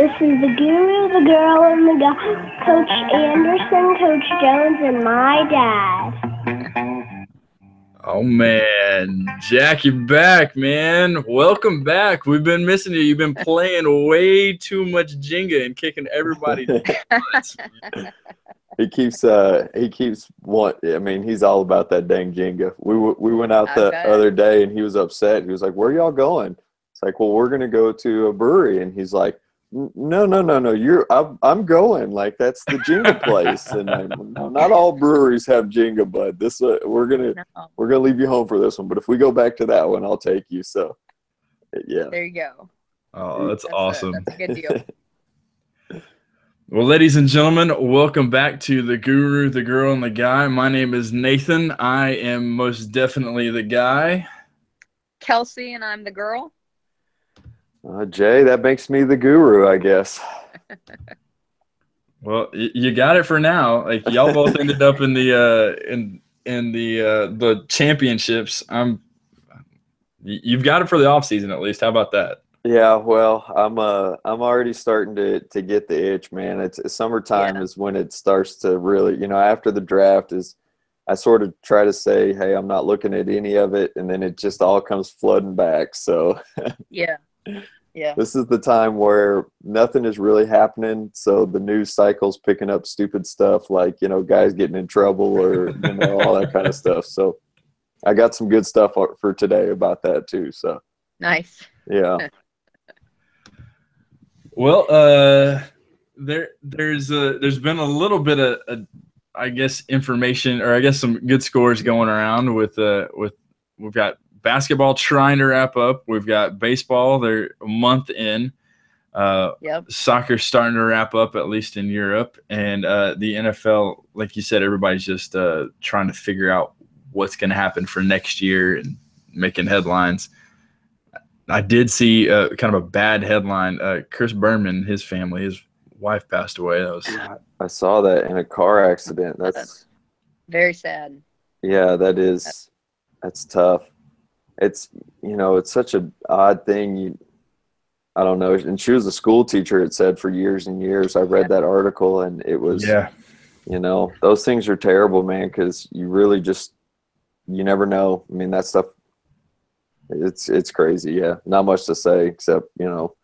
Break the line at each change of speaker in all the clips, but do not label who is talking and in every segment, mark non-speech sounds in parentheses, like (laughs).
This is the guru, the girl, and the guy, Coach Anderson, Coach Jones, and my dad.
Oh man, Jack, you're back, man. Welcome back. We've been missing you. You've been playing way too much Jenga and kicking everybody. (laughs)
he keeps uh he keeps want I mean he's all about that dang Jenga. We w- we went out the other day and he was upset. He was like, "Where y'all going?" It's like, "Well, we're gonna go to a brewery," and he's like. "N- No, no, no, no. You're. I'm. I'm going. Like that's the Jenga (laughs) place, and I, no, not all breweries have Jenga, but this. Uh, we're gonna.
No.
We're gonna leave you home for this one. But if we go back to that one, I'll take you. So, yeah.
There you go.
Oh, that's,
That's a-
awesome.
that's a good deal. (laughs)
Well, ladies and gentlemen, welcome back to the Guru, the Girl, and the Guy. My name is Nathan. I am most definitely the guy.
Kelsey and I'm the girl.
Uh, Jay, that makes me the guru, I guess. (laughs)
Well, y- you got it for now. Like y'all (laughs) both ended up in the uh, in in the uh, the championships. I'm. You've got it for the off season at least. How about that?
Yeah, well, I'm uh I'm already starting to to get the itch, man. It's summertime
Yeah.
is when it starts to really, you know, after the draft is I sort of try to say, "Hey, I'm not looking at any of it," and then it just all comes flooding back. So, (laughs)
Yeah. Yeah.
this is the time where nothing is really happening, so the news cycle's picking up stupid stuff like, you know, guys getting in trouble or, you know, all that kind of stuff. So, I got some good stuff for for today about that too. So,
Nice.
yeah. (laughs)
Well, uh, there there's a there's been a little bit of, uh, I guess information or I guess some good scores going around with uh with we've got basketball trying to wrap up. We've got baseball. They're a month in. Uh,
Yep.
soccer's starting to wrap up at least in Europe, and uh, the NFL, like you said, everybody's just uh, trying to figure out what's going to happen for next year and making headlines. I did see uh, kind of a bad headline. Uh, Chris Berman, his family, his wife passed away. That was
I saw that in a car accident. That's
Very sad.
yeah, that is that's tough. It's you know, it's such an odd thing. You, I don't know. And she was a school teacher. It said for years and years. I read that article, and it was
yeah,
you know those things are terrible, man. Because you really just you never know. I mean, that stuff. It's it's crazy. Yeah, not much to say except you know.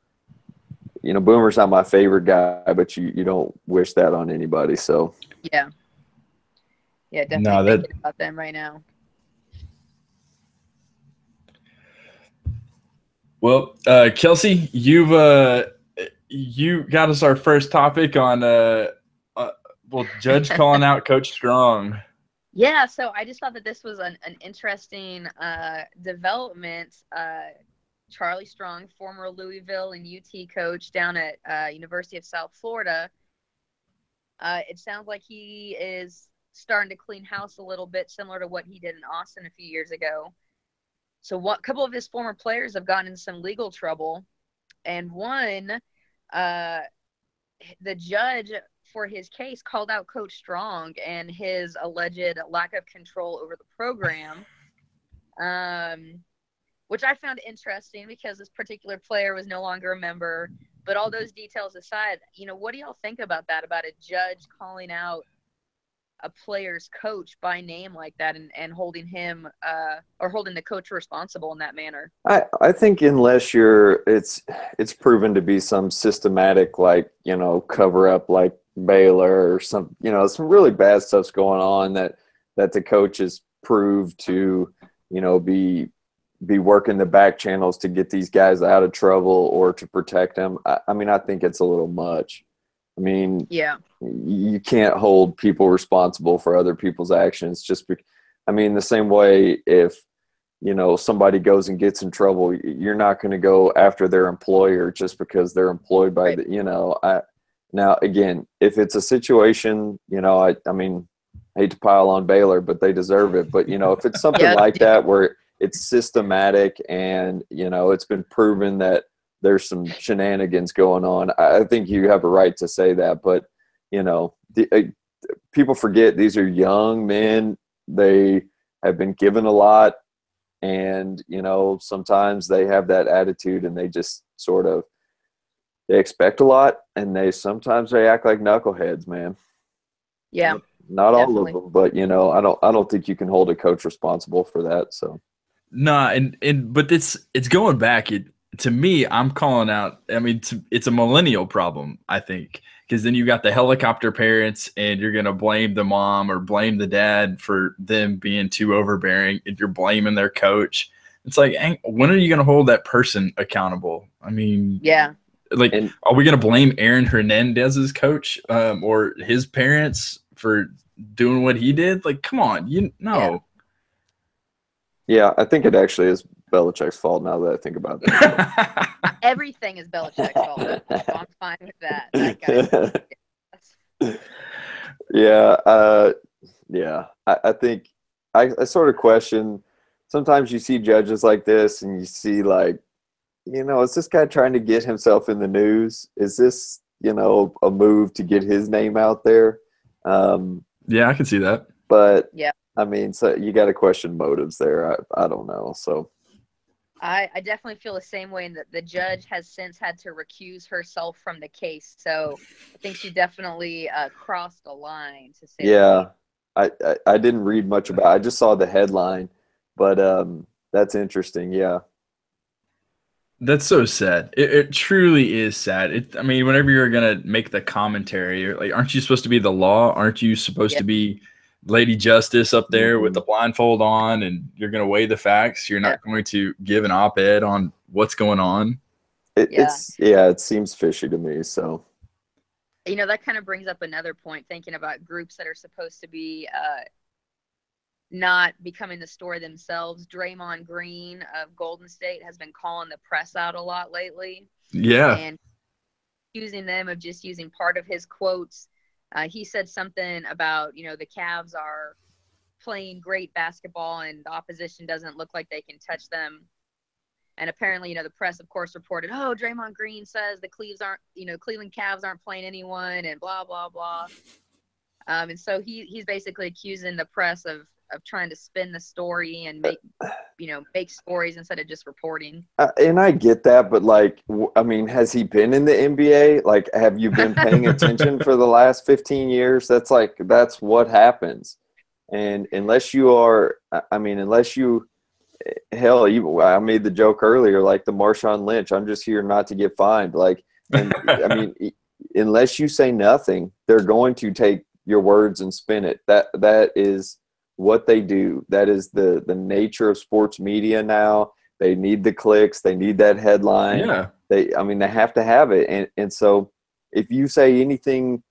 You know, Boomer's not my favorite guy, but you, you don't wish that on anybody. So
Yeah. Yeah, definitely
No, that-
about them right now.
Well, uh, Kelsey, you've uh, you got us our first topic on uh, uh, well, Judge (laughs) calling out Coach Strong.
Yeah, so I just thought that this was an, an interesting uh, development. Uh, Charlie Strong, former Louisville and UT coach down at uh, University of South Florida, uh, it sounds like he is starting to clean house a little bit, similar to what he did in Austin a few years ago. So, what couple of his former players have gotten in some legal trouble, and one, uh, the judge for his case called out Coach Strong and his alleged lack of control over the program, (laughs) um, which I found interesting because this particular player was no longer a member. But all those details aside, you know, what do y'all think about that? About a judge calling out a player's coach by name like that and, and holding him uh, or holding the coach responsible in that manner?
I, I think unless you're it's it's proven to be some systematic like you know cover up like Baylor or some you know some really bad stuff's going on that that the coach has proved to you know be be working the back channels to get these guys out of trouble or to protect them. I, I mean I think it's a little much. I mean
Yeah.
you can't hold people responsible for other people's actions just be, i mean the same way if you know somebody goes and gets in trouble you're not going to go after their employer just because they're employed by
Right.
the you know i now again if it's a situation you know i i mean I hate to pile on baylor but they deserve it but you know if it's (laughs) something
Yeah.
like that where it's systematic and you know it's been proven that there's some shenanigans going on i I think you have a right to say that but you know the, uh, people forget these are young men they have been given a lot and you know sometimes they have that attitude and they just sort of they expect a lot, and they sometimes they act like knuckleheads, man.
Yeah.
Not all of them, but you know, I don't I don't think you can hold a coach responsible for that. So
Nah, and and but it's it's going back. It to me, I'm calling out. I mean, it's, it's a millennial problem. I think because then you got the helicopter parents, and you're gonna blame the mom or blame the dad for them being too overbearing, and you're blaming their coach. It's like, when are you gonna hold that person accountable? I mean,
Yeah.
like,
And-
are we gonna blame Aaron Hernandez's coach um, or his parents for doing what he did? Like, come on, you no.
yeah, I think it actually is Belichick's fault now that I think about it. (laughs)
Everything is Belichick's fault. So (laughs) I'm fine with that. That guy. (laughs)
yeah, uh, yeah. I, I think I, I sort of question. Sometimes you see judges like this, and you see like, you know, is this guy trying to get himself in the news? Is this you know a move to get his name out there? Um,
yeah, I can see that.
but
Yeah.
I mean, so you got to question motives there. I, I don't know. So
I, I definitely feel the same way, and that the judge has since had to recuse herself from the case. So I think she definitely uh, crossed a line to say.
yeah. I, I I didn't read much about. It. I just saw the headline, but um, that's interesting. Yeah.
That's so sad. It, it truly is sad. It, I mean, whenever you're gonna make the commentary, like, aren't you supposed to be the law? Aren't you supposed
Yeah.
to be Lady Justice up there with
Mhm.
the blindfold on, and you're gonna weigh the facts? You're not going to give an op-ed on what's going on.
It,
Yeah.
It's yeah, it seems fishy to me. So
you know that kind of brings up another point thinking about groups that are supposed to be uh, not becoming the story themselves draymond green of golden state has been calling the press out a lot lately
Yeah,
and accusing them of just using part of his quotes uh, he said something about you know the Cavs are playing great basketball and the opposition doesn't look like they can touch them and apparently, you know, the press, of course, reported, "Oh, Draymond Green says the Cleves aren't, you know, Cleveland Cavs aren't playing anyone," and blah blah blah. Um, and so he he's basically accusing the press of of trying to spin the story and make, you know, make stories instead of just reporting.
uh, and I get that, but like, w- I mean, has he been in the NBA? Like, have you been paying (laughs) attention for the last fifteen years? That's like that's what happens. And unless you are, I- mean, unless you, hell, you, I made the joke earlier, like the Marshawn Lynch. I'm just here not to get fined. Like, and I mean, (laughs) unless you say nothing, they're going to take your words and spin it. That that is what they do. That is the the nature of sports media now. They need the clicks. They need that headline.
yeah,
They, I mean, they have to have it. And and so, if you say anything,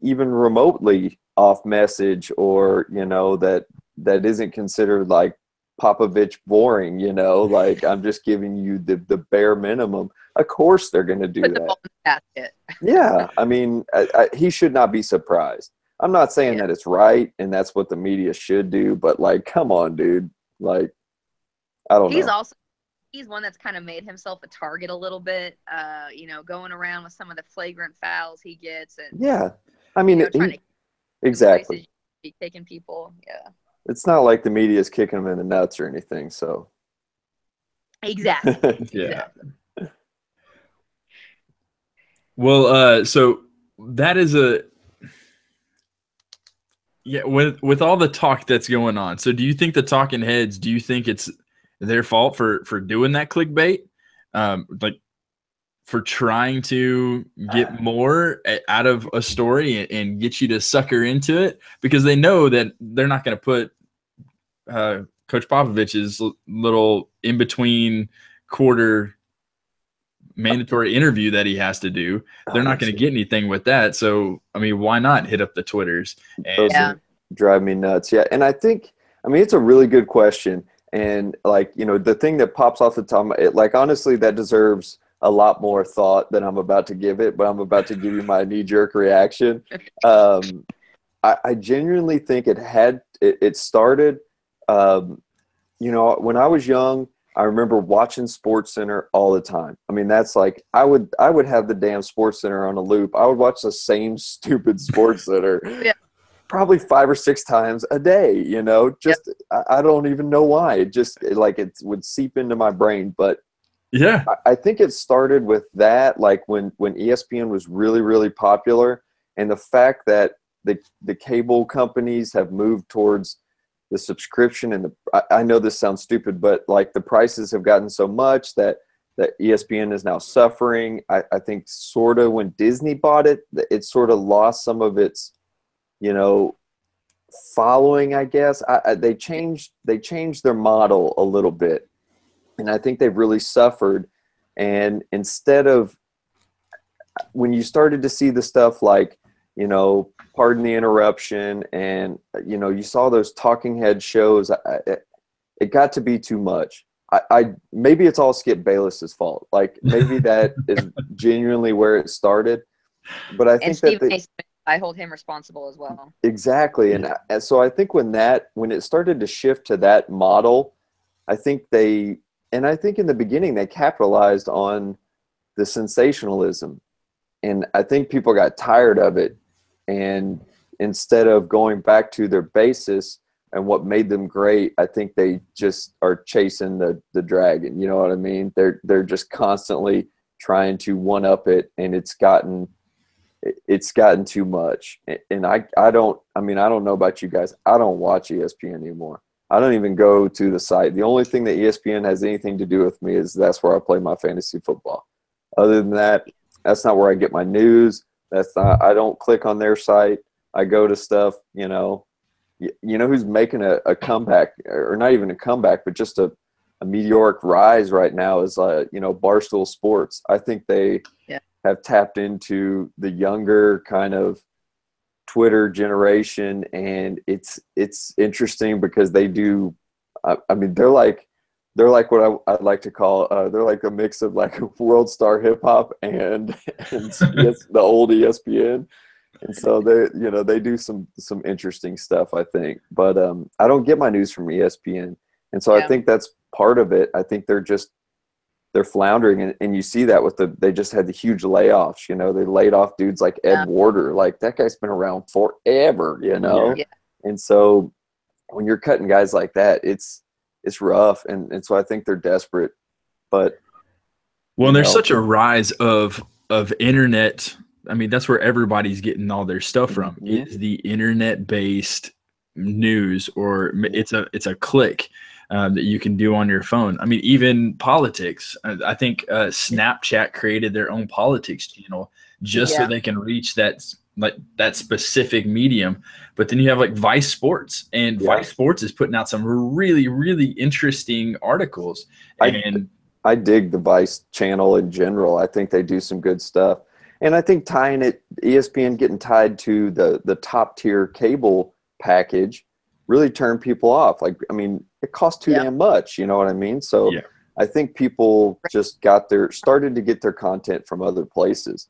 even remotely off message, or you know that that isn't considered like Popovich boring, you know, (laughs) like I'm just giving you the the bare minimum. Of course, they're going to do
Put the
that.
ball in the basket.
Yeah, I mean, I, I, he should not be surprised. I'm not saying
Yeah.
that it's right and that's what the media should do, but like, come on, dude. Like, I don't
He's
know.
He's also he's one that's kind of made himself a target a little bit. Uh, you know, going around with some of the flagrant fouls he gets and
yeah, I mean,
you know,
it- he-
to
exactly.
be kicking people. Yeah,
It's not like the media is kicking him in the nuts or anything. So,
exactly. (laughs)
yeah.
exactly.
Well, uh, so that is a yeah. With with all the talk that's going on, so do you think the talking heads? Do you think it's their fault for for doing that clickbait? Um, like for trying to get more a- out of a story and, and get you to sucker into it because they know that they're not going to put uh, Coach Popovich's l- little in between quarter mandatory interview that he has to do they're not going to get anything with that. So, I mean, why not hit up the Twitters? And
Those
Yeah.
drive me nuts. Yeah, and I think I mean it's a really good question, and like you know the thing that pops off the top, it, like honestly, that deserves a lot more thought than I'm about to give it. But I'm about to give you my knee jerk reaction. (laughs) Um, I, I genuinely think it had it, it started. Um, you know, when I was young, I remember watching Sports Center all the time. I mean, that's like I would I would have the damn Sports Center on a loop. I would watch the same (laughs) stupid Sports Center (laughs)
Yeah.
probably five or six times a day. You know, just I, I don't even know why. It just it, like it would seep into my brain. But
Yeah.
I, I think it started with that, like when when ESPN was really really popular, and the fact that the the cable companies have moved towards the subscription and the I, I know this sounds stupid, but like the prices have gotten so much that that ESPN is now suffering. I, I think sort of when Disney bought it, it sort of lost some of its, you know, following. I guess I, I, they changed they changed their model a little bit, and I think they've really suffered. And instead of when you started to see the stuff like you know pardon the interruption. And you know you saw those talking head shows. I, it, it got to be too much. I, I maybe it's all skip bayless's fault. Like maybe (laughs) that is genuinely where it started. But i
And
think that
Stephen
they,
A. Smith, I hold him responsible as well.
exactly. And, uh, and so i think when that when it started to shift to that model i think they and i think in the beginning they capitalized on the sensationalism. And i think people got tired of it and instead of going back to their basis and what made them great i think they just are chasing the the dragon you know what i mean? They're they're just constantly trying to one up it and it's gotten it's gotten too much. And i i don't i mean i don't know about you guys. I don't watch espn anymore. I don't even go to the site. The only thing that espn has anything to do with me is that's where i play my fantasy football. Other than that that's not where i get my news that's not i don't click on their site. I go to stuff you know. You, you know who's making a, a comeback or not even a comeback but just a, a meteoric rise right now is uh you know barstool sports. I think they
Yeah.
have tapped into the younger kind of twitter generation and it's it's interesting because they do i, I mean they're like they're like what I, I'd like to call uh, they're like a mix of like (laughs) world star hip hop and (laughs) and (laughs) yes, the old ESPN, and so they you know they do some some interesting stuff I think. But um, I don't get my news from ESPN, and so I think that's part of it. I think they're just they're floundering, and, and you see that with the they just had the huge layoffs. You know, they laid off dudes like Ed
Yeah.
Werder, like that guy's been around forever. You know,
Yeah.
and so when you're cutting guys like that, it's it's rough, and and so I think they're desperate. But
Well, and there's
know.
such a rise of of internet. I mean, that's where everybody's getting all their stuff from.
Mhm.
Is the internet based news, or it's a it's a click um, that you can do on your phone. I mean, even politics. I, I think uh, Snapchat created their own politics channel just so they can reach that s- like that specific medium. But then you have like Vice Sports, and
Yeah.
Vice Sports is putting out some really really interesting articles.
I-
and
I dig the Vice channel in general. I think they do some good stuff. And I think tying it ESPN getting tied to the the top tier cable package really turned people off. Like I mean, it costs too
Yeah.
damn much, you know what I mean? So
Yeah.
I think people just got their started to get their content from other places.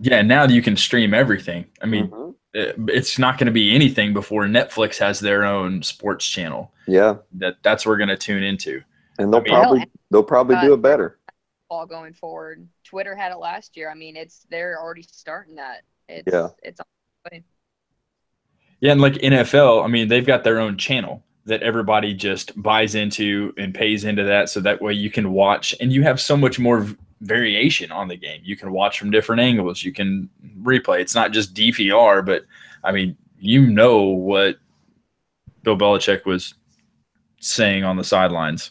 Yeah, now you can stream everything. I mean,
Mhm.
it- it's not going to be anything before Netflix has their own sports channel.
Yeah.
That that's what we're going to tune into.
And they'll
I mean-
probably they'll probably do it better.
All going forward. Twitter had it last year. I mean, it's they're already starting that. It's
Yeah.
it's
Yeah, and like NFL, I mean, they've got their own channel that everybody just buys into and pays into that, so that way you can watch and you have so much more v- variation on the game. You can watch from different angles. You can replay. It's not just DVR, but I mean, you know what Bill Belichick was saying on the sidelines.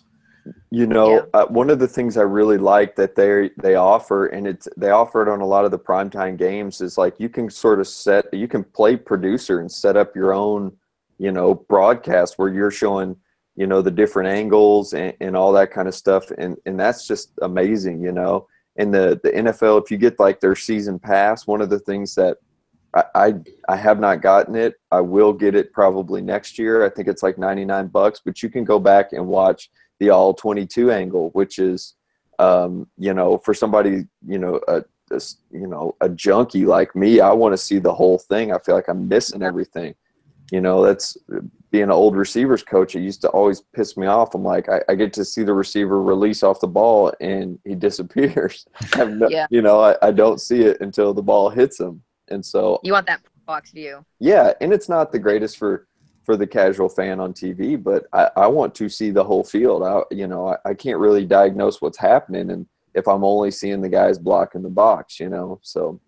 You know,
Yeah.
uh, one of the things I really like that they they offer, and it's they offer it on a lot of the primetime games, is like you can sort of set, you can play producer and set up your own, you know, broadcast where you're showing, you know, the different angles and, and all that kind of stuff, and and that's just amazing, you know. And the the NFL, if you get like their season pass, one of the things that I, I have not gotten it. I will get it probably next year. I think it's like 99 bucks, but you can go back and watch the all 22 angle, which is, um, you know, for somebody, you know, a, a you know, a junkie like me, I want to see the whole thing. I feel like I'm missing everything. You know, that's being an old receivers coach. It used to always piss me off. I'm like, I, I get to see the receiver release off the ball and he (laughs) disappears. (laughs) No,
Yeah.
You know, I, I don't see it until the ball hits him. And so
you want that box view.
yeah, and it's not the greatest for for the casual fan on TV, but I, I want to see the whole field. I, you know, I, I can't really diagnose what's happening, and if I'm only seeing the guys blocking the box, you know, so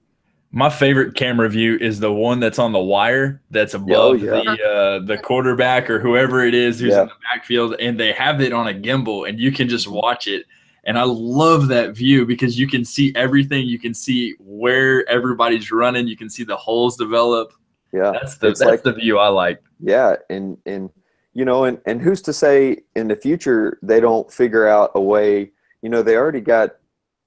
My favorite camera view is the one that's on the wire that's above
yeah.
the uh, the quarterback or whoever it is who's
Yeah.
in the backfield, and they have it on a gimbal, and you can just watch it. And I love that view because you can see everything. You can see where everybody's running. You can see the holes develop.
yeah,
That's the that's
like-
the view I like.
yeah, and and you know, and and who's to say in the future they don't figure out a way? You know, they already got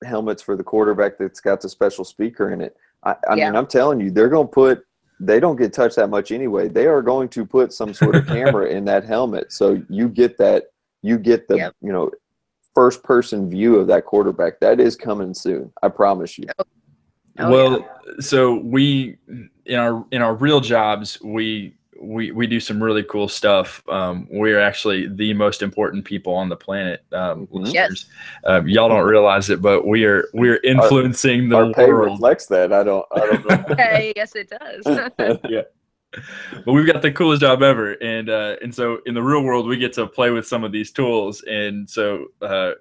helmets for the quarterback that's got the special speaker in it. I, I
Yeah.
mean, I'm telling you, they're going to put. They don't get touched that much anyway. They are going to put some sort of (laughs) camera in that helmet, so you get that. You get the
Yep.
you know first person view of that quarterback. That is coming soon. I promise you.
Oh, oh
well, so we in our in our real jobs we we we do some really cool stuff. Um, we're actually the most important people on the planet, um,
Mhm.
listeners. Um, y'all don't realize it, but we are we're influencing the
Our pay
world.
reflects that. I don't. I don't know. (laughs)
Okay, yes, it does. (laughs)
yeah. But we've got the coolest job ever, and uh, and so in the real world we get to play with some of these tools, and so uh,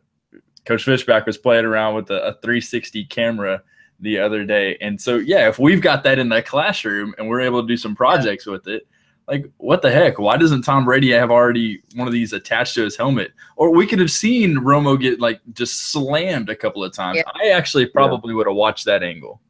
Coach Fishback was playing around with a, a 360 camera the other day, and so yeah, if we've got that in the classroom and we're able to do some projects with it, like what the heck? Why doesn't Tom Brady have already one of these attached to his helmet? Or we could have seen Romo get like just slammed a couple of times.
Yeah.
I actually probably would have watched that angle.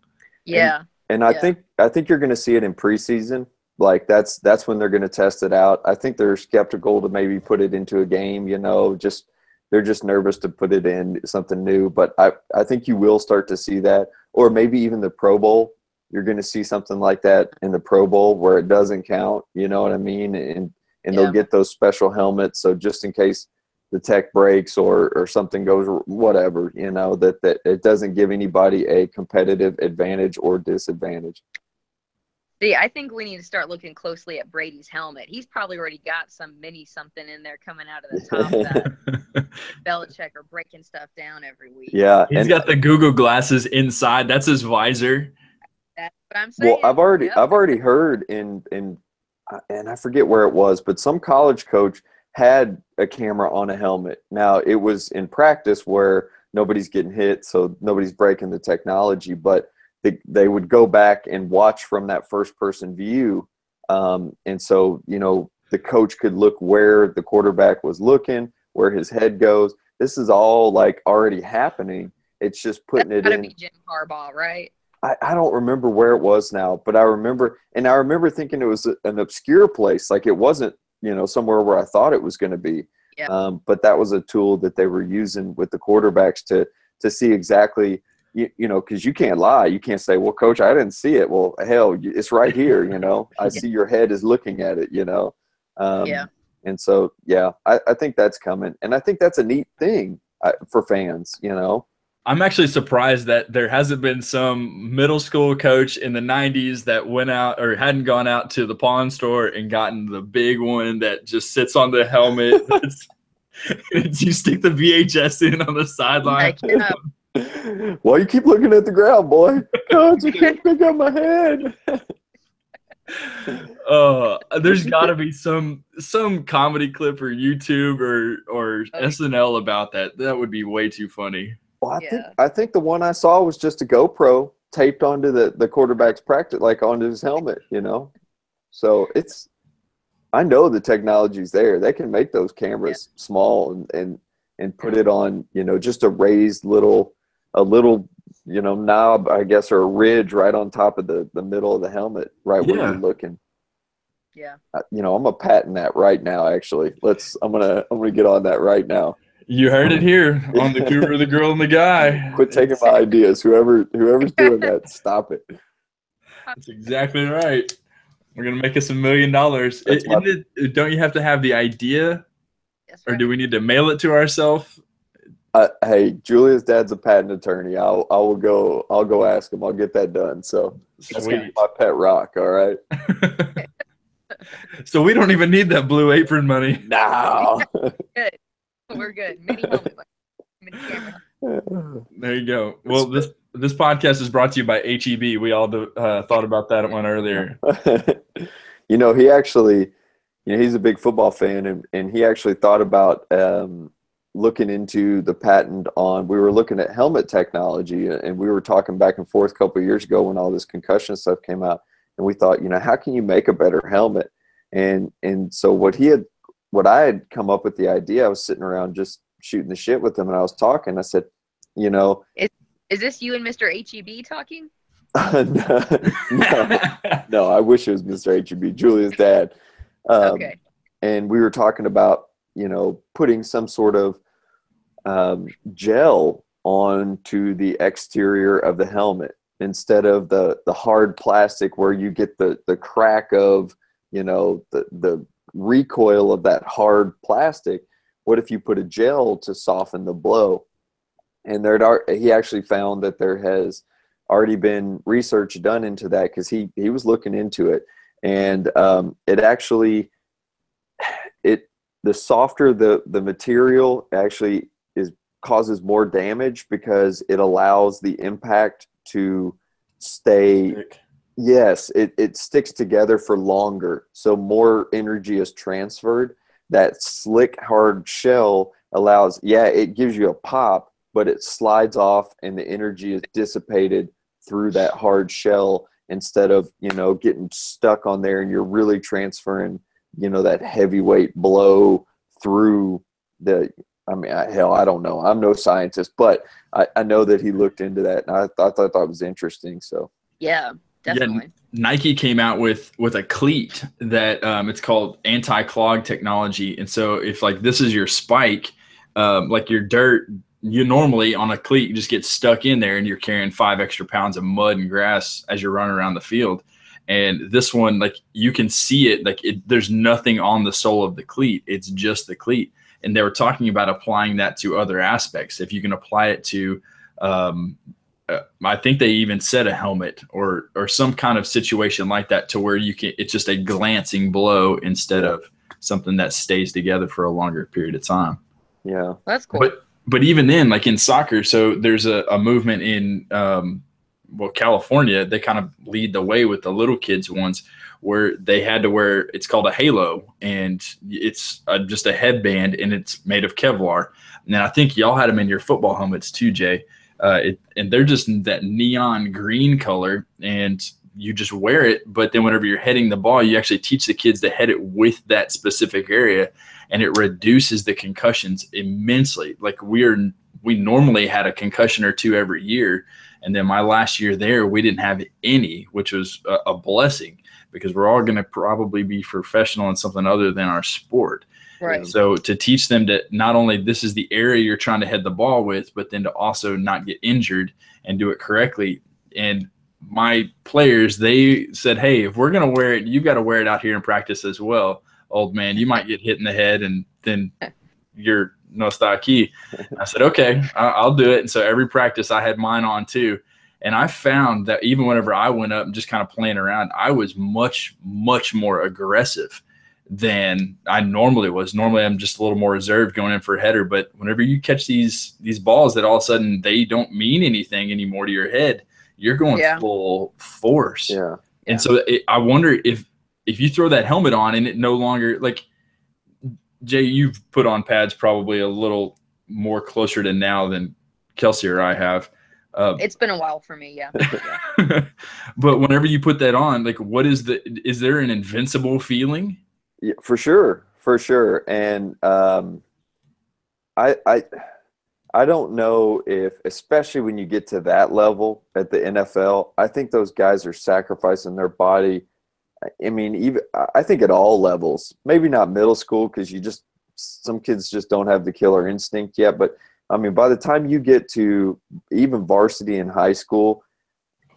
yeah.
And I
Yeah.
think I think you're going to see it in preseason. Like that's that's when they're going to test it out. I think they're skeptical to maybe put it into a game. You know, just they're just nervous to put it in something new. But I I think you will start to see that, or maybe even the Pro Bowl. You're going to see something like that in the Pro Bowl where it doesn't count. You know what I mean? And and
Yeah.
they'll get those special helmets. So just in case the tech breaks or or something goes whatever, you know that that it doesn't give anybody a competitive advantage or disadvantage.
See, I think we need to start looking closely at Brady's helmet. He's probably already got some mini something in there coming out of the top (laughs) that (laughs) Belichick are breaking stuff down every week.
Yeah,
He's
and
got the Google glasses inside. That's his visor.
That's what I'm saying.
well, I've already
Yep.
I've already heard in in uh, and I forget where it was, but some college coach had a camera on a helmet. Now it was in practice where nobody's getting hit, so nobody's breaking the technology, but they, they would go back and watch from that first person view. Um, and so, you know, the coach could look where the quarterback was looking, where his head goes. This is all like already happening. It's just putting
That's
it
gotta
in.
be Jim Harbaugh, right?
I, I don't remember where it was now, but I remember, and I remember thinking it was a- an obscure place, like it wasn't, you know, somewhere where I thought it was going to be.
Yeah.
Um, but that was a tool that they were using with the quarterbacks to to see exactly, you, you know, because you can't lie. You can't say, "Well, coach, I didn't see it." Well, hell, it's right here. You know, (laughs) I see your head is looking at it. You know. Um,
Yeah.
And so, yeah, I, I think that's coming, and I think that's a neat thing for fans. You know.
I'm actually surprised that there hasn't been some middle school coach in the 90s that went out or hadn't gone out to the pawn store and gotten the big one that just sits on the helmet. (laughs) it's, it's- (laughs) you stick the VHS in on the sideline.
Well, you keep looking at the ground, boy. (laughs) Coach, I can't pick up my head.
Uh, there's got to be some some comedy clip or YouTube or or
Oh, yeah.
SNL about that. That would be way too funny.
Well, I think I think the one I saw was just a GoPro taped onto the the quarterback's practice, like onto his helmet. You know, so it's. I know the technology's there. They can make those cameras small and and and put it on. You know, just a raised little a little you know knob, I guess, or a ridge right on top of the the middle of the helmet, right where you're looking.
yeah.
Uh, you know, I'm gonna patent that right now. Actually, let's. I'm gonna. I'm gonna get on that right now.
You heard it here on the Guru, the Girl, and the Guy.
Quit taking my ideas. Whoever whoever's doing that, stop it.
That's exactly right. We're gonna make us a million dollars.
That's my-
it- Don't you have to have the idea,
That's
or do we need to mail it to ourselves?
Uh, hey, Julia's dad's a patent attorney. I'll I will go. I'll go ask him. I'll get that done. So that's gonna be
Sweet.
my pet rock. All right. (laughs)
so we don't even need that blue apron money.
Now. (laughs)
good. We're good. Mini helmet, mini camera. (laughs)
There you go. Well, this this podcast is brought to you by HEB. We all uh, thought about that one earlier. (laughs)
you know, he actually you know, he's a big football fan, and, and he actually thought about um, looking into the patent on. We were looking at helmet technology, and we were talking back and forth a couple of years ago when all this concussion stuff came out, and we thought, you know, how can you make a better helmet? And and so what he had, what I had come up with the idea, I was sitting around just shooting the shit with him, and I was talking. I said, you know,
Is is this you and Mr. HEB talking?
no, (laughs) no, no, I wish it was Mr. HEB, Julia's dad. Um,
okay.
and we were talking about you know putting some sort of um, gel onto the exterior of the helmet instead of the the hard plastic where you get the the crack of you know the the recoil of that hard plastic what if you put a gel to soften the blow? And there he actually found that there has already been research done into that because he he was looking into it. And um, it actually it the softer the the material actually is causes more damage because it allows the impact to stay yes it, it sticks together for longer so more energy is transferred. That slick hard shell allows yeah it gives you a pop but it slides off and the energy is dissipated through that hard shell instead of you know getting stuck on there and you're really transferring you know that heavyweight blow through the i mean I, hell i don't know. I'm no scientist but I, I know that he looked into that and i, I thought that was interesting so.
Yeah, definitely.
Nike came out with with a cleat that um, it's called anti-clog technology, and so if like this is your spike, um, like your dirt, you normally on a cleat you just get stuck in there and you're carrying five extra pounds of mud and grass as you're running around the field. And this one, like you can see it, like it, there's nothing on the sole of the cleat; it's just the cleat. And they were talking about applying that to other aspects. If you can apply it to um, uh, I think they even said a helmet or or some kind of situation like that to where you can it's just a glancing blow instead of something that stays together for a longer period of time.
yeah
That's cool.
But but even then, like in soccer, so there's a, a movement in um, well California. They kind of lead the way with the little kids ones where they had to wear it's called a halo and it's a, just a headband and it's made of Kevlar. And I think y'all had them in your football helmets too, Jay. Uh, it, and they're just that neon green color, and you just wear it. But then whenever you're heading the ball, you actually teach the kids to head it with that specific area, and it reduces the concussions immensely. Like we're we normally had a concussion or two every year, and then my last year there, we didn't have any, which was a, a blessing because we're all going to probably be professional in something other than our sport.
Right.
So to teach them that not only this is the area you're trying to head the ball with, but then to also not get injured and do it correctly. And my players, they said, "Hey, if we're gonna wear it, you got to wear it out here in practice as well, old man. You might get hit in the head, and then you're no está aquí." (laughs) I said, "Okay, I'll do it." And so every practice, I had mine on too. And I found that even whenever I went up and just kind of playing around, I was much, much more aggressive than I normally was. Normally, I'm just a little more reserved going in for a header. But whenever you catch these these balls that all of a sudden they don't mean anything anymore to your head, you're going
Yeah.
full force.
yeah
And so it, I wonder if if you throw that helmet on and it no longer like Jay, you've put on pads probably a little more closer to now than Kelsey or I have. Uh,
It's been a while for me. Yeah. yeah. (laughs)
but whenever you put that on, like, what is the? Is there an invincible feeling?
Yeah, for sure, for sure. And um, I, I, I don't know if, especially when you get to that level at the NFL, I think those guys are sacrificing their body. I mean, even I think at all levels. Maybe not middle school because you just some kids just don't have the killer instinct yet. But I mean, by the time you get to even varsity in high school,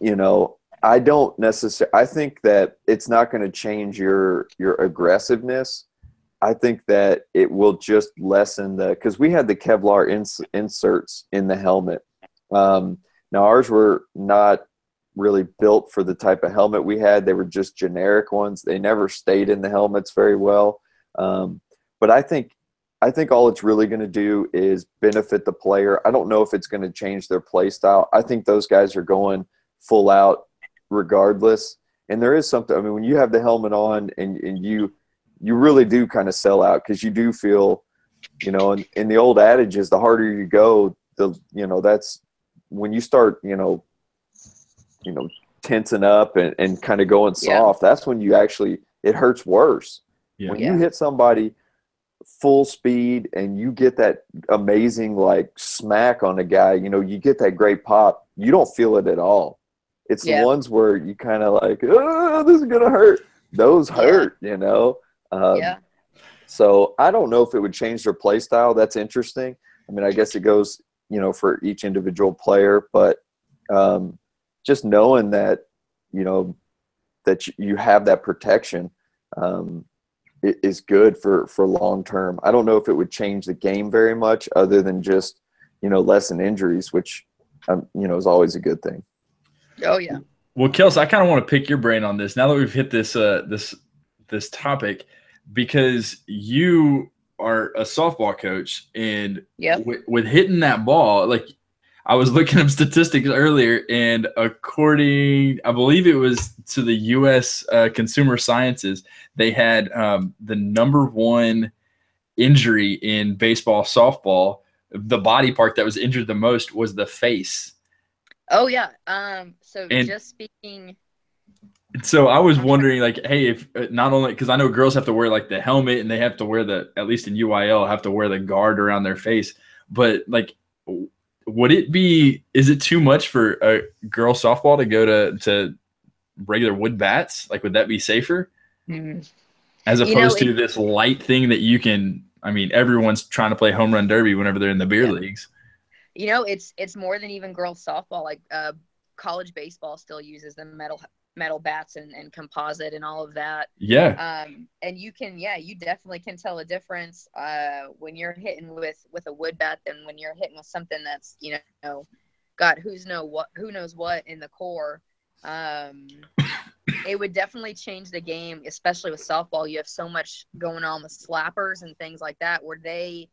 you know, I don't necessarily. I think that it's not going to change your your aggressiveness. I think that it will just lessen the because we had the Kevlar ins, inserts in the helmet. Um, now ours were not really built for the type of helmet we had. They were just generic ones. They never stayed in the helmets very well. Um, but I think I think all it's really going to do is benefit the player. I don't know if it's going to change their play style. I think those guys are going full out regardless. And there is something. I mean, when you have the helmet on and and you you really do kind of sell out because you do feel, you know, in, in the old adage is the harder you go, the you know that's when you start, you know, you know, tensing up and, and kind of going
Yeah.
soft. That's when you actually it hurts worse
Yeah.
when
Yeah.
you hit somebody full speed and you get that amazing like smack on a guy, you know, you get that great pop, you don't feel it at all. It's
Yeah.
the ones where you kind of like, oh, this is gonna hurt. Those
Yeah.
hurt, you know. Um,
yeah.
So I don't know if it would change their play style. That's interesting. I mean, I guess it goes, you know, for each individual player, but um, just knowing that, you know, that you- you have that protection um, is good for for long term. I don't know if it would change the game very much, other than just, you know, lessen injuries, which, um, you know, is always a good thing.
Oh yeah.
Well, Kels, I kind of want to pick your brain on this now that we've hit this uh, this this topic because you are a softball coach and
Yep.
with, with hitting that ball, like I was (laughs) looking up statistics earlier, and according, I believe it was to the U.S. Uh, Consumer Sciences, they had um, the number one injury in baseball, softball. The body part that was injured the most was the face.
Oh yeah. Um. So
And-
just speaking.
So I was wondering, like, hey, if uh, not only because I know girls have to wear like the helmet and they have to wear the at least in UIL have to wear the guard around their face, but like, would it be? Is it too much for a girl softball to go to to regular wood bats? Like, would that be safer
mm,
as
You know,
opposed to
it-
this light thing that you can? I mean, everyone's trying to play home run derby whenever they're in the beer
Yeah.
leagues.
You know, it's it's more than even girls softball. Like uh, college baseball still uses the metal metal bats and, and composite and all of that.
Yeah,
Um, and you can, yeah, you definitely can tell a difference uh, when you're hitting with with a wood bat than when you're hitting with something that's you know got who's know what who knows what in the core. Um, it would definitely change the game, especially with softball. You have so much going on with slappers and things like that, where they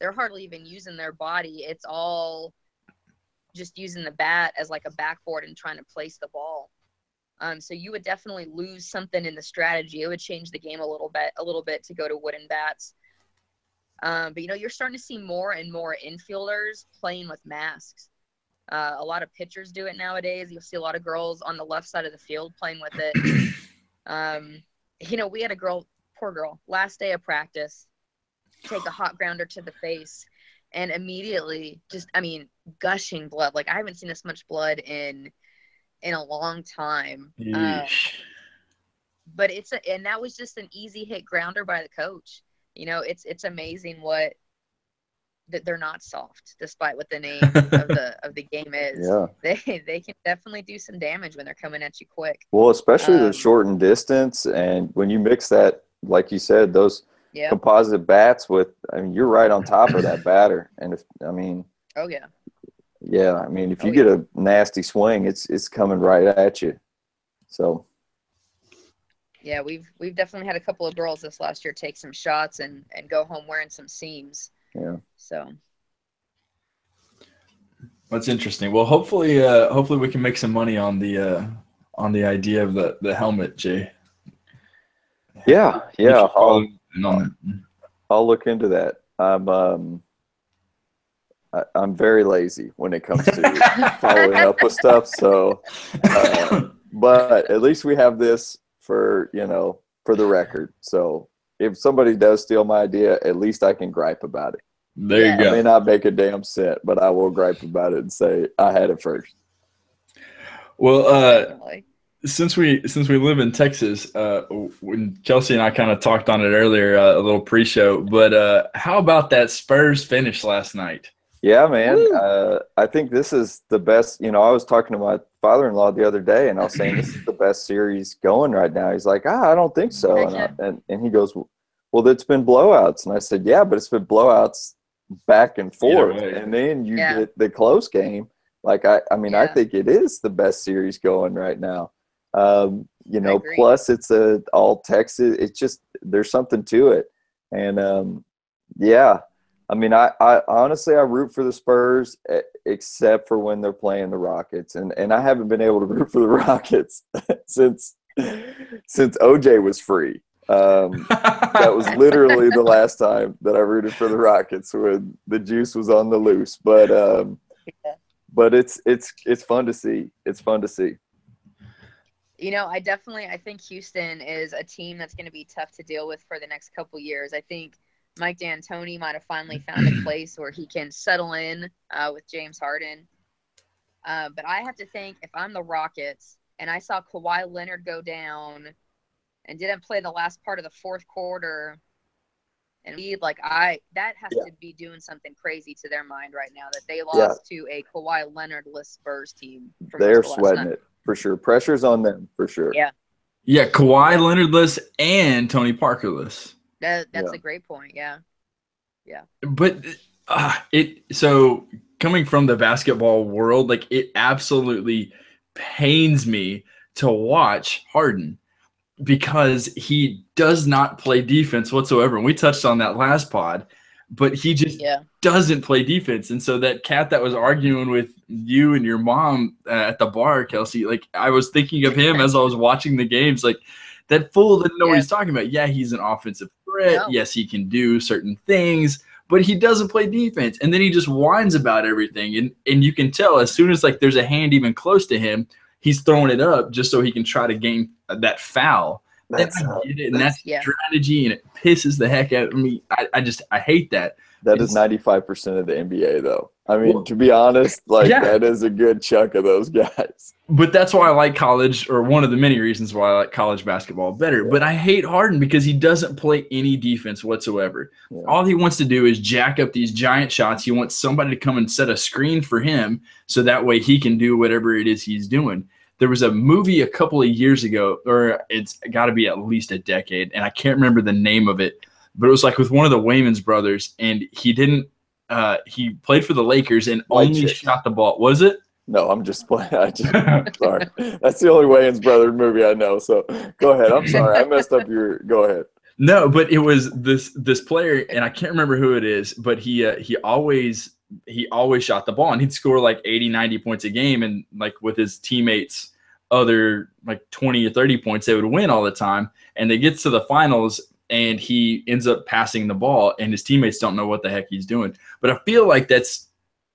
they're hardly even using their body. It's all just using the bat as like a backboard and trying to place the ball. Um, so you would definitely lose something in the strategy. It would change the game a little bit, a little bit to go to wooden bats. Um, but you know, you're starting to see more and more infielders playing with masks. Uh, a lot of pitchers do it nowadays. You'll see a lot of girls on the left side of the field playing with it. (coughs) Um, you know, we had a girl, poor girl, last day of practice, take a hot grounder to the face, and immediately just, I mean, gushing blood. Like I haven't seen this much blood in in a long time. Um, but it's a, and that was just an easy hit grounder by the coach. You know, it's it's amazing what that they're not soft, despite what the name of (laughs) the of the game is.
Yeah. (laughs)
They they can definitely do some damage when they're coming at you quick.
Well, especially the
Um,
shortened distance, and when you mix that, like you said, those
Yeah.
composite bats with, I mean, you're right on top of that (clears throat) batter, and if I mean,
Oh yeah.
yeah, I mean, if you
Oh,
get a nasty swing, it's it's coming right at you. So
Yeah, we've we've definitely had a couple of girls this last year take some shots and and go home wearing some seams.
yeah,
So
That's interesting. Well, hopefully, uh, hopefully we can make some money on the uh, on the idea of the the helmet, Jay.
yeah, yeah.
should follow
I'll,
on that.
I'll look into that. I'm um, I, I'm very lazy when it comes to (laughs) following up with stuff. So, uh, but at least we have this for you know for the record. So if somebody does steal my idea, at least I can gripe about it.
There
Yeah.
you
I may not make a damn cent, but I will gripe about it and say I had it first.
Well, uh,
definitely.
Since we since we live in Texas, uh, when Kelsey and I kind of talked on it earlier, uh, a little pre-show. But uh, how about that Spurs finish last night?
Yeah, man. Uh, I think this is the best. You know, I was talking to my father-in-law the other day, and I was saying this is the best series going right now. He's like, ah, I don't think so, and, I, and and he goes, well, it's been blowouts, and I said, yeah, but it's been blowouts back and forth,
way.
and then you
Yeah.
get the close game. Like I, I mean, I think it is the best series going right now. Um, you know, plus it's a all Texas. It's just there's something to it, and um, yeah, I mean, I, I honestly I root for the Spurs except for when they're playing the Rockets, and and I haven't been able to root for the (laughs) Rockets since since OJ was free. Um, that was literally the (laughs) last time that I rooted for the Rockets when the juice was on the loose. But um,
Yeah.
but it's it's it's fun to see. It's fun to see.
You know, I definitely I think Houston is a team that's going to be tough to deal with for the next couple years. I think Mike D'Antoni might have finally found a (clears throat) place where he can settle in uh, with James Harden. Uh, but I have to think if I'm the Rockets and I saw Kawhi Leonard go down and didn't play the last part of the fourth quarter, and we like I that has
Yeah.
to be doing something crazy to their mind right now that they lost to a Kawhi Leonard-less Spurs team. for
They're sweating
night.
it for sure. Pressure's on them for sure.
Yeah.
yeah, Kawhi Leonardless and Tony Parkerless.
That, that's
Yeah.
a great point. Yeah. Yeah.
But uh, it so coming from the basketball world, like it absolutely pains me to watch Harden because he does not play defense whatsoever. And we touched on that last pod, but he just
Yeah.
doesn't play defense. And so that cat that was arguing with you and your mom uh, at the bar, Kelsey, like I was thinking of him as I was watching the games. Like that fool didn't know what
Yeah.
he's talking about. Yeah, he's an offensive threat.
No.
Yes, he can do certain things, but he doesn't play defense. And then he just whines about everything. And and you can tell as soon as like there's a hand even close to him, he's throwing it up just so he can try to gain that foul.
That's
and I get it, and that's
Yeah.
strategy, and it pisses the heck out of me. I, I just I hate that.
that is ninety five percent of the NBA though. I mean,
Well,
to be honest, like
yeah.
that is a good chunk of those guys.
But that's why I like college, or one of the many reasons why I like college basketball better. But I hate Harden because he doesn't play any defense whatsoever.
Yeah.
All he wants to do is jack up these giant shots. He wants somebody to come and set a screen for him so that way he can do whatever it is he's doing. There was a movie a couple of years ago, or it's got to be at least a decade, and I can't remember the name of it, but it was like with one of the Wayans brothers, and he didn't. Uh, he played for the Lakers and
White
only shot the ball. Was it?
No, I'm just playing. I (laughs) just sorry. That's the only Wayans brother movie I know. So go ahead. I'm sorry. I messed up your. Go ahead.
No, but it was this this player, and I can't remember who it is, but he uh, he always he always shot the ball, and he'd score like 80, 90 points a game, and like with his teammates, other like twenty or thirty points, they would win all the time. And they get to the finals, and he ends up passing the ball, and his teammates don't know what the heck he's doing. But I feel like that's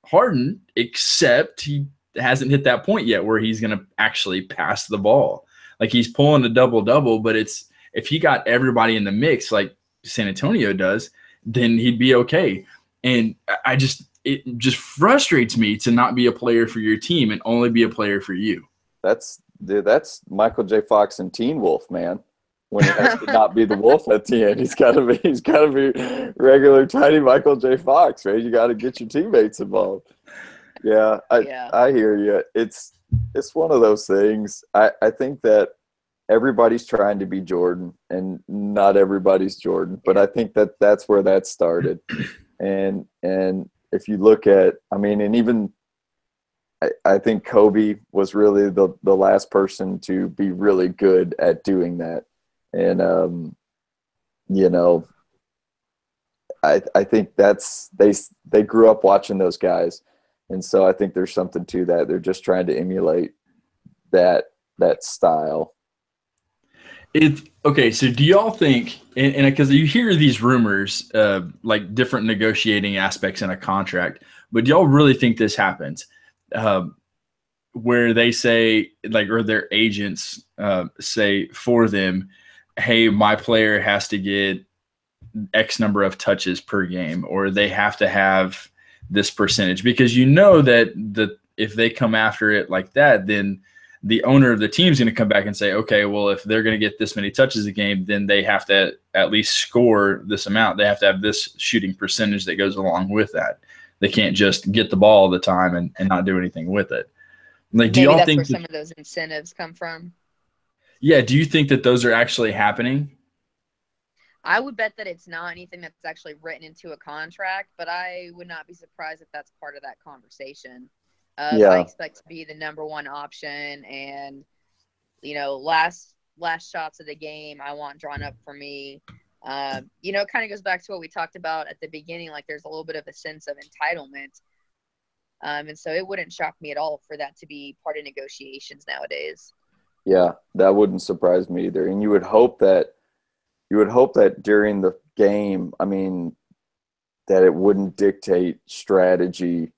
Harden, except he hasn't hit that point yet where he's going to actually pass the ball. Like he's pulling a double double, but it's if he got everybody in the mix like San Antonio does, then he'd be okay. And I just it just frustrates me to not be a player for your team and only be a player for you.
That's dude, that's Michael J. Fox and Teen Wolf, man. When he has to not be the wolf at the end, he's got to be he's got to be regular tiny Michael J. Fox, right? You got to get your teammates involved. Yeah, I
Yeah.
I hear you. It's it's one of those things. I I think that everybody's trying to be Jordan, and not everybody's Jordan. But I think that that's where that started. And and if you look at, I mean, and even I, think Kobe was really the the last person to be really good at doing that, and um, you know, I I think that's they they grew up watching those guys, and so I think there's something to that. They're just trying to emulate that that style.
It okay. So do y'all think, and because you hear these rumors, uh, like different negotiating aspects in a contract, but do y'all really think this happens, um, where they say like, or their agents uh, say for them, hey, my player has to get X number of touches per game, or they have to have this percentage because you know that the if they come after it like that, then the owner of the team is going to come back and say, okay, well, if they're going to get this many touches a game, then they have to at least score this amount. They have to have this shooting percentage that goes along with that. They can't just get the ball all the time and, and not do anything with it. Like, do
Maybe
y'all think?
where
that-
some of those incentives come from.
yeah, do you think that those are actually happening?
I would bet that it's not anything that's actually written into a contract, but I would not be surprised if that's part of that conversation. Uh,
Yeah.
I expect to be the number one option, and you know, last last shots of the game, I want drawn up for me. Um, you know, it kind of goes back to what we talked about at the beginning. Like, there's a little bit of a sense of entitlement, um, and so it wouldn't shock me at all for that to be part of negotiations nowadays.
Yeah, that wouldn't surprise me either. And you would hope that you would hope that during the game, I mean, that it wouldn't dictate strategy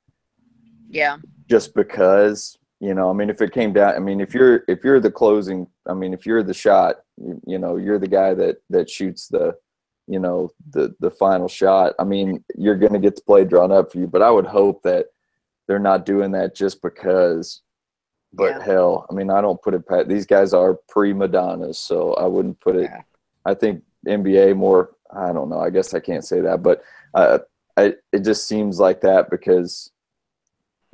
Yeah.
Just because you know i mean if it came down i mean if you're if you're the closing i mean if you're the shot you, you know you're the guy that that shoots the you know the the final shot i mean you're going to get the play drawn up for you but i would hope that they're not doing that just because but
Yeah.
hell i mean i don't put it pat these guys are prima donnas so i wouldn't put it
Yeah.
i think nba more i don't know i guess i can't say that but uh, I, it just seems like that because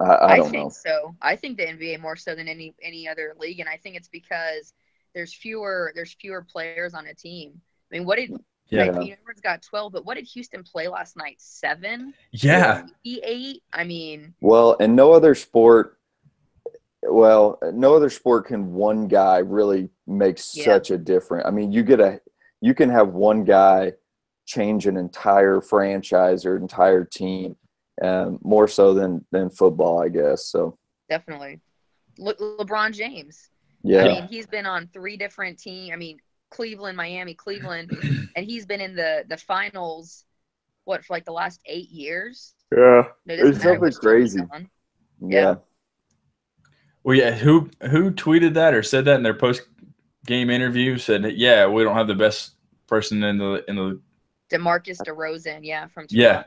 I, I
I, think
know.
so. I think the NBA more so than any any other league, and I think it's because there's fewer there's fewer players on a team. I mean, what did
Yeah.
like, Edwards got twelve, but what did Houston play last night? Seven,
Yeah.
Eight. I mean,
Well, and no other sport. Well, no other sport can one guy really make
Yeah.
such a difference. I mean, you get a, you can have one guy change an entire franchise or entire team, um, more so than than football, I guess. So
definitely. Le- LeBron James.
yeah,
I mean, he's been on three different teams. I mean, Cleveland, Miami, Cleveland, (laughs) and he's been in the the finals. What for like the last eight years?
yeah,
No, it
It's
matter
something
which team he's
crazy.
on.
yeah.
Well, yeah. Who who tweeted that or said that in their post game interview? Said, yeah, we don't have the best person in the in the
Demarcus DeRozan, yeah, from
yeah,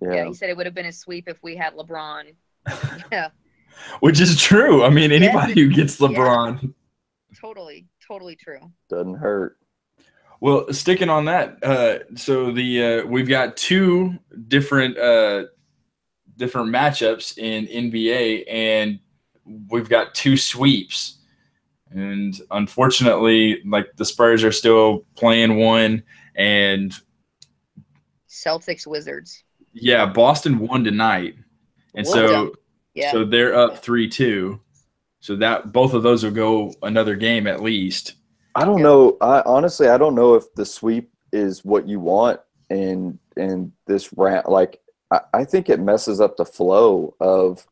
Toronto.
yeah.
he said it would have been a sweep if we had LeBron. (laughs) yeah,
which is true. I mean,
Yeah.
anybody who gets LeBron.
totally, totally true.
Doesn't hurt.
Well, sticking on that, uh, so the uh, we've got two different uh, different matchups in NBA, and we've got two sweeps. And unfortunately, like the Spurs are still playing one, and
Celtics Wizards.
Yeah, Boston won tonight, and
Well
so.
Yeah,
so they're up three two. So that both of those will go another game at least.
I don't
Yeah.
know. I honestly, I don't know if the sweep is what you want in in this round. Like, I, I think it messes up the flow of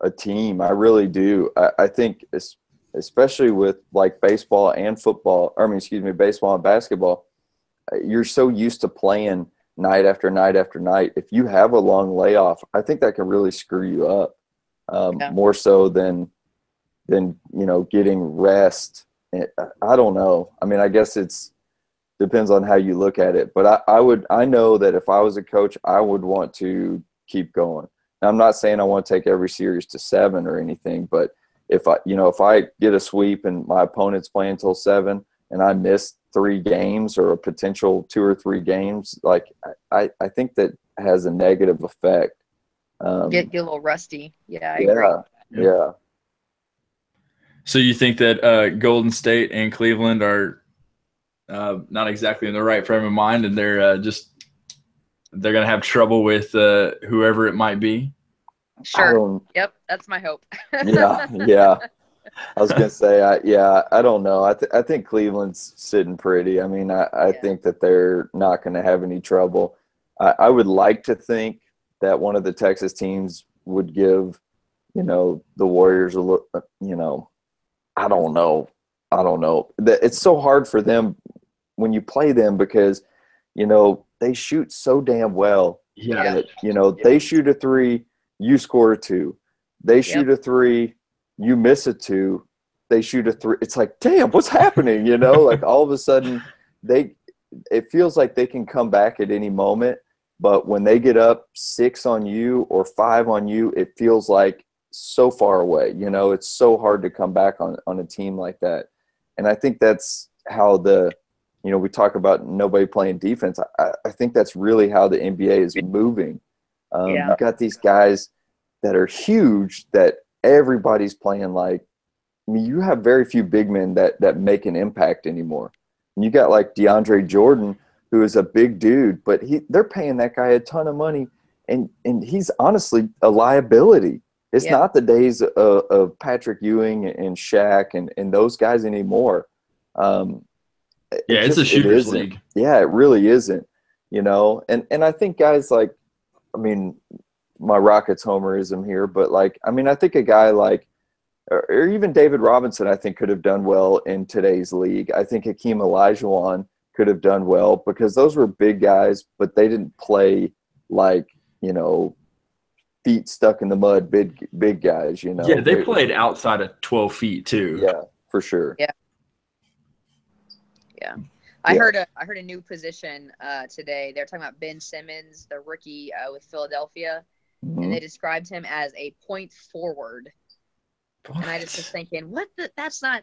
a team. I really do. I, I think, es- especially with like baseball and football. Or I mean, excuse me, baseball and basketball. uh, You're so used to playing night after night after night. If you have a long layoff, I think that can really screw you up. Um,
Yeah.
More so than than you know getting rest I don't know. I mean, I guess it's depends on how you look at it. But I, I would, I know that if I was a coach, I would want to keep going. Now, I'm not saying I want to take every series to seven or anything, but if I, you know, if I get a sweep and my opponent's playing until seven and I miss three games or a potential two or three games, like I, I think that has a negative effect. Um,
get get a little rusty. Yeah, I agree.
yeah, yeah.
So you think that uh, Golden State and Cleveland are uh, not exactly in the right frame of mind, and they're uh, just they're gonna have trouble with uh, whoever it might be?
Sure. Yep, that's my hope.
yeah, yeah. (laughs) I was gonna say, I, yeah, I don't know. I th- I think Cleveland's sitting pretty. I mean, I, I
Yeah.
think that they're not going to have any trouble. I, I would like to think that one of the Texas teams would give, you know, the Warriors a look. Uh, you know, I don't know. I don't know. That it's so hard for them when you play them because, you know, they shoot so damn well
Yeah.
that you know they shoot a three, you score a two. They shoot a three, you miss a two. They shoot a three. It's like, damn, what's happening? You know, like all of a sudden (laughs) they. It feels like they can come back at any moment, but when they get up six on you or five on you, it feels like so far away. You know, it's so hard to come back on on a team like that, and I think that's how the you know, we talk about nobody playing defense. I, I think that's really how the NBA is moving. Um,
Yeah.
You got these guys that are huge that everybody's playing like. I mean, you have very few big men that that make an impact anymore. And you got like DeAndre Jordan, who is a big dude, but he they're paying that guy a ton of money, and and he's honestly a liability. It's
Yeah.
not the days of, of Patrick Ewing and Shaq and and those guys anymore. Um, it
Yeah, it's a
just- it
shooters
isn't.
league.
Yeah, it really isn't. You know, and and I think guys like, I mean, my Rockets homerism here, but like, I mean, I think a guy like, or, or even David Robinson, I think could have done well in today's league. I think Hakeem Olajuwon could have done well because those were big guys, but they didn't play like you know feet stuck in the mud, big big guys. You know,
Yeah, they played outside of 12 feet too.
Yeah, for sure. Yeah. Yeah.
I
Yeah.
heard a I heard a new position uh, today. They're talking about Ben Simmons, the rookie uh, with Philadelphia,
Mhm.
and they described him as a point forward. And I just was thinking, what? The, that's not.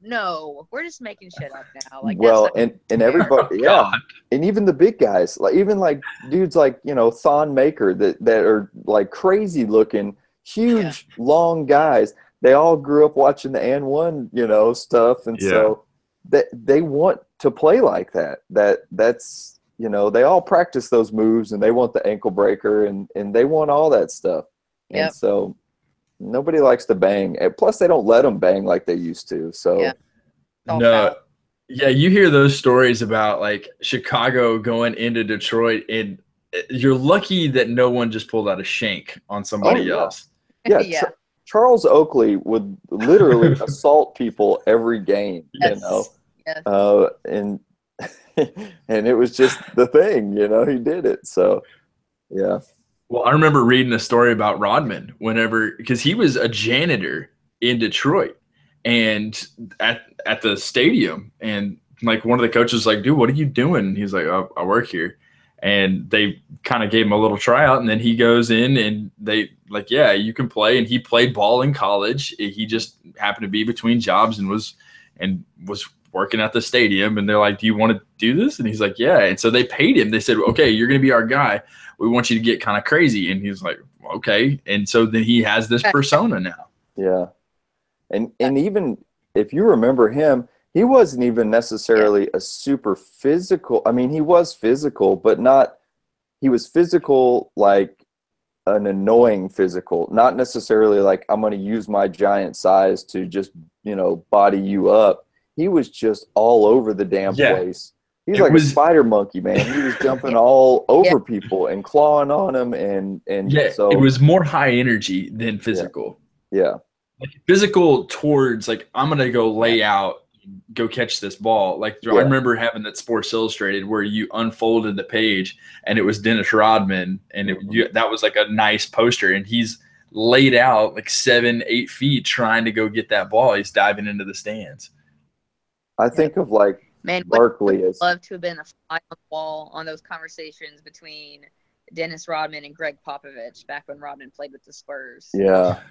No, we're just making shit up now. Like,
well,
that's not,
and and
Oh,
everybody, yeah,
God.
and even the big guys, like even like dudes like you know Thon Maker that that are like crazy looking, huge, long guys. They all grew up watching the and one, you know, stuff, and
Yeah.
so they they want to play like that. That that's you know they all practice those moves, and they want the ankle breaker, and and they want all that stuff.
Yep.
And so nobody likes to bang. And plus, they don't let them bang like they used to. So
Yeah.
No.
foul.
Yeah, you hear those stories about like Chicago going into Detroit, and uh, you're lucky that no one just pulled out a shank on somebody
Oh, yeah.
else. (laughs)
yeah,
Yeah.
Char- Charles Oakley would literally (laughs) assault people every game,
Yes.
you know,
Yes.
uh, and (laughs) and it was just the thing, you know, he did it. So, yeah,
Well, I remember reading a story about Rodman whenever because he was a janitor in Detroit and at at the stadium and like one of the coaches like, dude, what are you doing? He's like, oh, I work here. And they kind of gave him a little tryout and then he goes in and they like, yeah, you can play. And he played ball in college. He just happened to be between jobs and was and was working at the stadium and they're like, Do you want to do this? And he's like, Yeah. And so they paid him. They said, Okay, you're gonna be our guy we want you to get kind of crazy. And he's like, okay. And so then he has this persona now.
yeah, and and even if you remember him, he wasn't even necessarily a super physical. I mean, he was physical, but not. He was physical like an annoying physical, not necessarily like I'm going to use my giant size to just you know body you up. He was just all over the damn
Yeah.
place. He's like
was-
a spider monkey, man. He was (laughs) jumping all over people and clawing on them, and and
Yeah.
so
it was more high energy than physical.
yeah,
Like physical towards like, I'm going to go lay out, go catch this ball. Like I remember having that Sports Illustrated where you unfolded the page and it was Dennis Rodman. And it, you, that was like a nice poster. And he's laid out like seven, eight feet trying to go get that ball. He's diving into the stands.
I think of like
Man, would
Barkley as
love to have been a fly on the wall on those conversations between Dennis Rodman and Gregg Popovich back when Rodman played with the Spurs.
yeah. (sighs)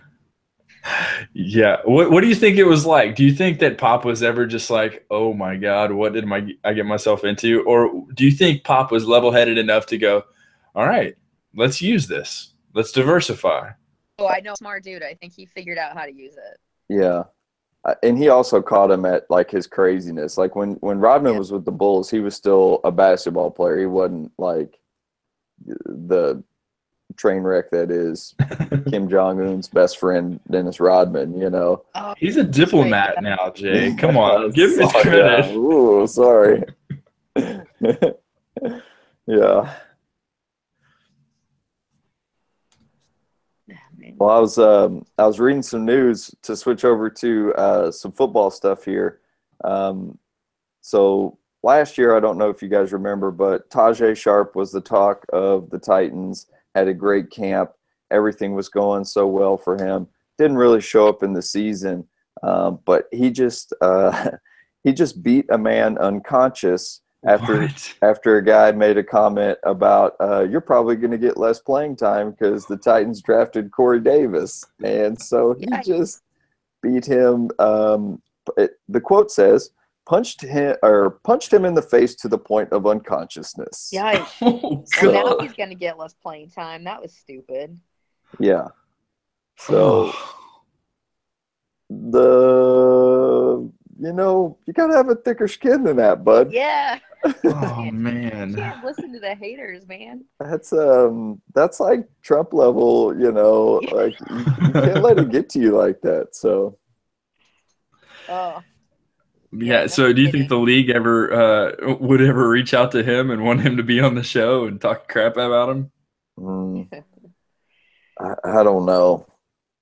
Yeah. What What do you think it was like? Do you think that Pop was ever just like, "Oh my God, what did my I get myself into?" Or do you think Pop was level headed enough to go, "All right, let's use this. Let's diversify."
Oh, I know, smart dude. I think he figured out how to use it.
Yeah. Uh, And he also caught him at like his craziness. Like when when Rodman
Yeah.
was with the Bulls, he was still a basketball player. He wasn't like the train wreck that is (laughs) Kim Jong Un's best friend Dennis Rodman. You know.
Oh,
He's a diplomat now, Jay. Come on, (laughs) give him his credit.
yeah. Ooh, sorry. (laughs) yeah. Well, I was um, I was reading some news to switch over to uh, some football stuff here. Um, so last year, I don't know if you guys remember, but Tajaé Sharpe was the talk of the Titans. Had a great camp. Everything was going so well for him. Didn't really show up in the season, um, but he just uh, (laughs) he just beat a man unconscious after
What?
after a guy made a comment about uh, you're probably going to get less playing time because the Titans drafted Corey Davis, and so he
Yikes.
just beat him. Um, it, the quote says, "punched him or punched him in the face to the point of unconsciousness."
Yeah, (laughs)
Oh
So now he's gonna get less playing time. That was stupid.
Yeah. So (sighs) the you know you gotta have a thicker skin than that, bud.
Yeah. (laughs)
oh
You
man.
can't listen to the haters, man.
That's um that's like Trump level, you know, (laughs) like you, you can't let it get to you like that. So
Oh.
Yeah. So, do you think the league ever uh, would ever reach out to him and want him to be on the show and talk crap about him?
mm, (laughs) I, I don't know.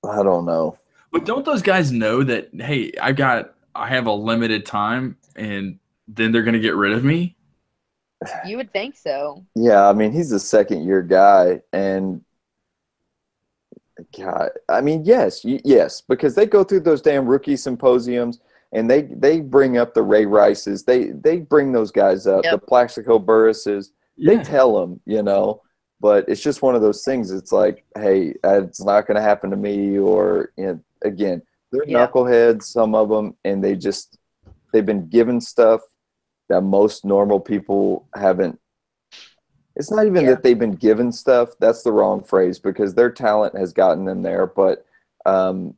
I don't know.
But don't those guys know that? Hey, I got, I have a limited time, and then they're going to get rid of me.
You would think so.
Yeah, I mean he's a second year guy, and God, I mean yes, yes, because they go through those damn rookie symposiums, and they they bring up the Ray Rices, they they bring those guys up,
Yep.
the Plaxico Burresses, they tell them, you know. But it's just one of those things. It's like, hey, it's not going to happen to me. Or you know, again, they're
Yeah.
knuckleheads, some of them, and they just they've been given stuff that most normal people haven't. It's not even
Yeah.
that they've been given stuff. That's the wrong phrase because their talent has gotten them there, but um,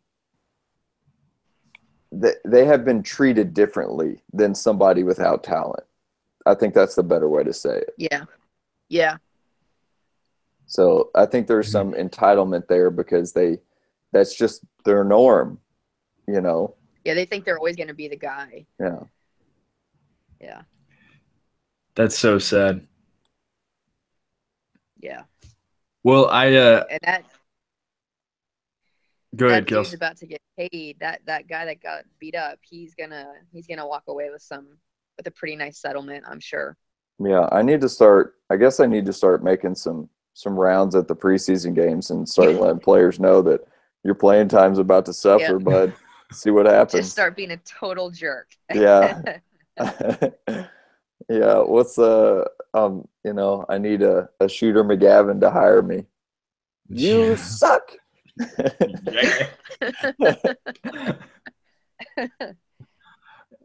they, they have been treated differently than somebody without talent. I think that's the better way to say it.
Yeah. Yeah.
So I think there's some entitlement there because they that's just their norm, you know.
Yeah. They think they're always going to be the guy.
Yeah.
Yeah.
That's so sad.
Yeah.
Well, I uh
And that,
go ahead,
that dude's
Kels.
about to get paid. That that guy that got beat up, he's gonna he's gonna walk away with some with a pretty nice settlement, I'm sure.
Yeah, I need to start I guess I need to start making some some rounds at the preseason games and start letting players know that your playing time's about to suffer,
Yeah.
bud. (laughs) See what happens.
Just start being a total jerk.
Yeah. (laughs) (laughs) yeah, what's uh um you know, I need a, a shooter McGavin to hire me. You
Yeah.
suck. (laughs)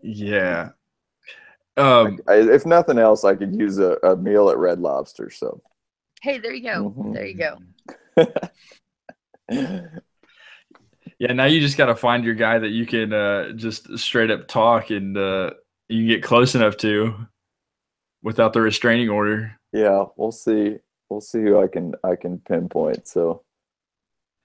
yeah. Um,
I, if nothing else, I could use a, a meal at Red Lobster. So,
hey, there you go.
Mhm.
There you go.
Yeah. Now you just got to find your guy that you can uh, just straight up talk and uh, you can get close enough to without the restraining order.
yeah, we'll see. We'll see who I can I can pinpoint. So,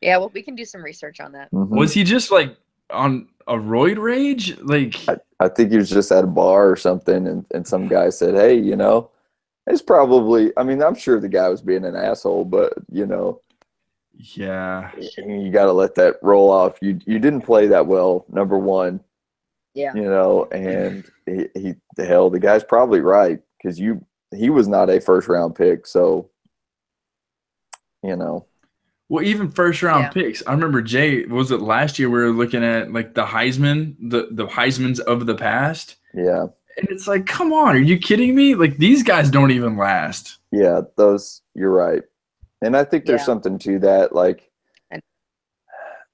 Yeah, well, we can do some research on that.
mhm.
Was he just like on a roid rage? Like,
I, I think he was just at a bar or something, and, and some guy said, "Hey, you know, it's probably. I mean, I'm sure the guy was being an asshole, but you know,
yeah.
you got to let that roll off. You you didn't play that well, number one.
Yeah.
you know, and he, he the hell, the guy's probably right because you he was not a first round pick, so you know,
Well, even first round
Yeah.
picks. I remember Jay. Was it last year we were looking at like the Heisman, the the Heisman's of the past,
yeah,
and it's like, come on, are you kidding me? Like these guys don't even last.
yeah, those you're right, and I think there's
Yeah.
something to that. Like,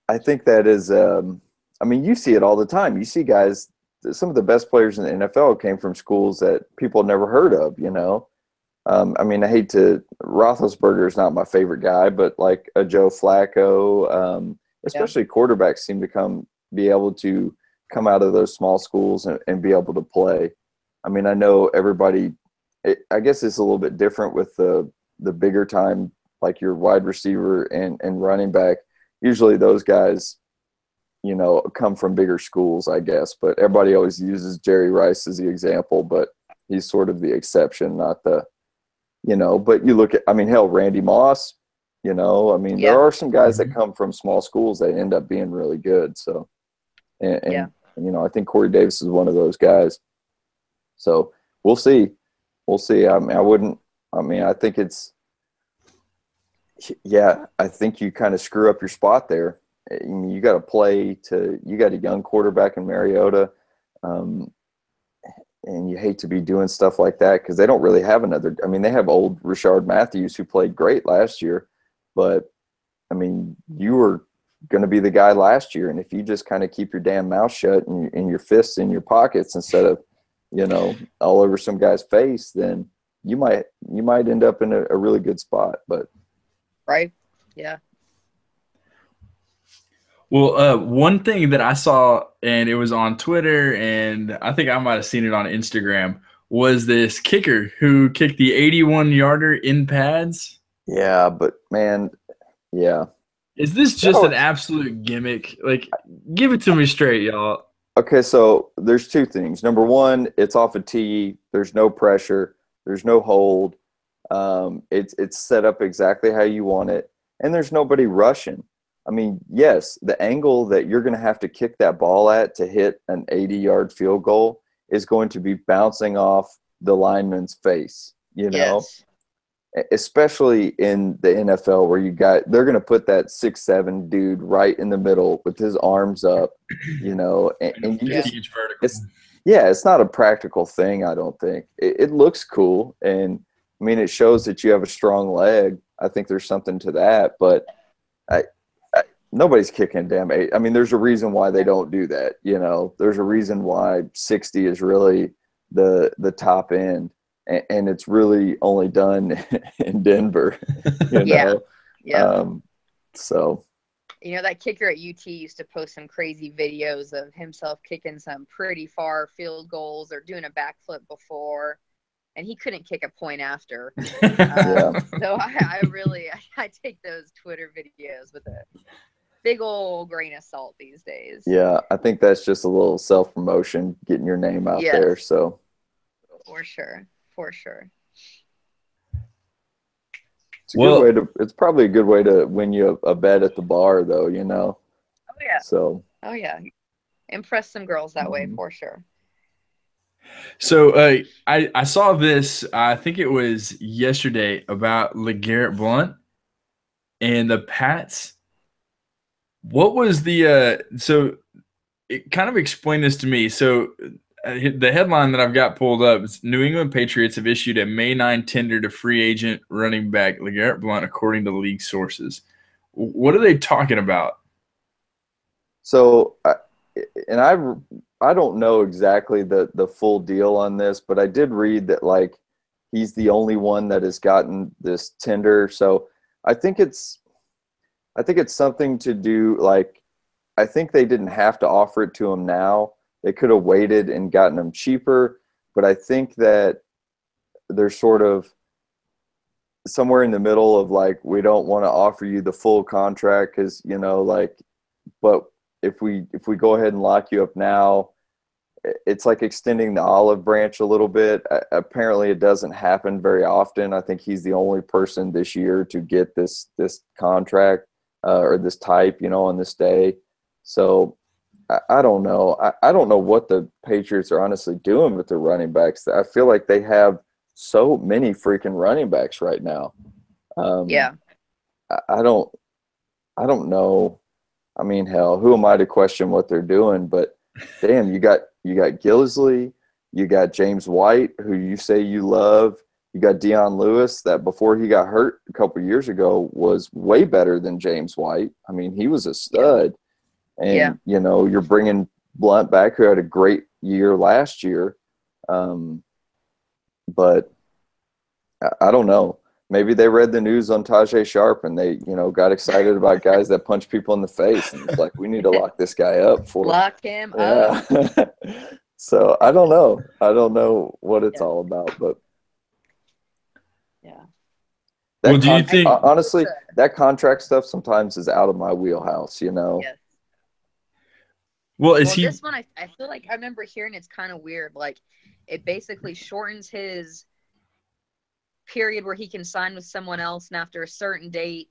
I think that is, um, I mean, you see it all the time. You see guys, some of the best players in the NFL came from schools that people never heard of. You know, um, I mean, I hate to Roethlisberger is not my favorite guy, but like a Joe Flacco, um, especially quarterbacks seem to come be able to come out of those small schools and, and be able to play. I mean, I know everybody. It, I guess it's a little bit different with the the bigger time, like your wide receiver and and running back. Usually, those guys, you know, come from bigger schools, I guess. But everybody always uses Jerry Rice as the example, but he's sort of the exception, not the, you know. But you look at, I mean, hell, Randy Moss. You know, I mean,
Yeah.
there are some guys that mm-hmm. come from small schools that end up being really good. So, and, and
Yeah.
you know, I think Corey Davis is one of those guys. So we'll see. We'll see. I mean, I wouldn't. I mean, I think it's. Yeah, I think you kind of screw up your spot there. You got to play to. You got a young quarterback in Mariota, um, and you hate to be doing stuff like that because they don't really have another. I mean, they have old Rishard Matthews who played great last year, but I mean, you were going to be the guy last year, and if you just kind of keep your damn mouth shut and, and your fists in your pockets instead of you know, all over some guy's face, then you might you might end up in a, a really good spot. But
Right? Yeah.
Well, uh, one thing that I saw, and it was on Twitter, and I think I might have seen it on Instagram, was this kicker who kicked the 81 yarder in pads.
yeah, but man, yeah.
Is this just
No.
an absolute gimmick? Like, give it to me straight, y'all.
Okay, so there's two things. Number one, it's off a tee. There's no pressure. There's no hold. Um, it's it's set up exactly how you want it, and there's nobody rushing. I mean, yes, the angle that you're going to have to kick that ball at to hit an 80 yard field goal is going to be bouncing off the lineman's face. You know,
Yes.
especially in the NFL where you got they're going to put that six seven dude right in the middle with his arms up. You know, and, and you
Yeah.
just it's yeah, it's not a practical thing. I don't think it, it looks cool, and I mean it shows that you have a strong leg. I think there's something to that, but I, I nobody's kicking damn eight. I mean, there's a reason why they don't do that. You know, there's a reason why 60 is really the the top end, and, and it's really only done (laughs) in Denver. (laughs) You know,
Yeah. Yeah.
um, so
you know that kicker at UT used to post some crazy videos of himself kicking some pretty far field goals or doing a backflip before, and he couldn't kick a point after. (laughs)
Yeah.
Um, so I, I really I, (laughs) I take those Twitter videos with a big old grain of salt these days.
yeah, I think that's just a little self promotion, getting your name out
Yes.
there. So.
For sure. For sure.
It's a
Well-
good way to. It's probably a good way to win you a, a bet at the bar, though. You know.
Oh yeah.
So
Oh yeah. Impress some girls that way
Mhm.
for sure.
So uh, I I saw this. I think it was yesterday about LeGarrette Blount and the Pats. What was the uh, so? It kind of explained this to me. So uh, the headline that I've got pulled up is New England Patriots have issued a May 9 tender to free agent running back LeGarrette Blount, according to league sources. What are they talking about?
so, and I I don't know exactly the the full deal on this, but I did read that like he's the only one that has gotten this tender. So I think it's I think it's something to do like I think they didn't have to offer it to him now. They could have waited and gotten him cheaper, but I think that they're sort of somewhere in the middle of like we don't want to offer you the full contract cuz you know like but if we if we go ahead and lock you up now it's like extending the olive branch a little bit. Apparently it doesn't happen very often. I think he's the only person this year to get this this contract uh, or this type you know on this day. So I, I don't know. I, I don't know what the patriots are honestly doing with their running backs. I feel like they have so many freaking running backs right now. Um,
Yeah.
I, I don't I don't know. I mean, hell, who am I to question what they're doing? But (laughs) damn, you got you got Gillislee, you got James White, who you say you love. You got Dion Lewis, that before he got hurt a couple years ago was way better than James White. I mean, he was a stud. And
Yeah.
you know, you're bringing Blount back, who had a great year last year. Um, but I, I don't know maybe they read the news on Tajaé Sharpe and they, you know, got excited about guys that punch people in the face and it's like we need to lock this guy up for (laughs)
Lock him up.
yeah. (laughs) so I don't know. I don't know what it's
Yeah.
all about, but
Yeah.
that
Well, do you think-
honestly that contract stuff sometimes is out of my wheelhouse, you know?
Yes.
Well, is
well,
he?
this one I, I feel like I remember hearing it's kind of weird. Like it basically shortens his period where he can sign with someone else, and after a certain date,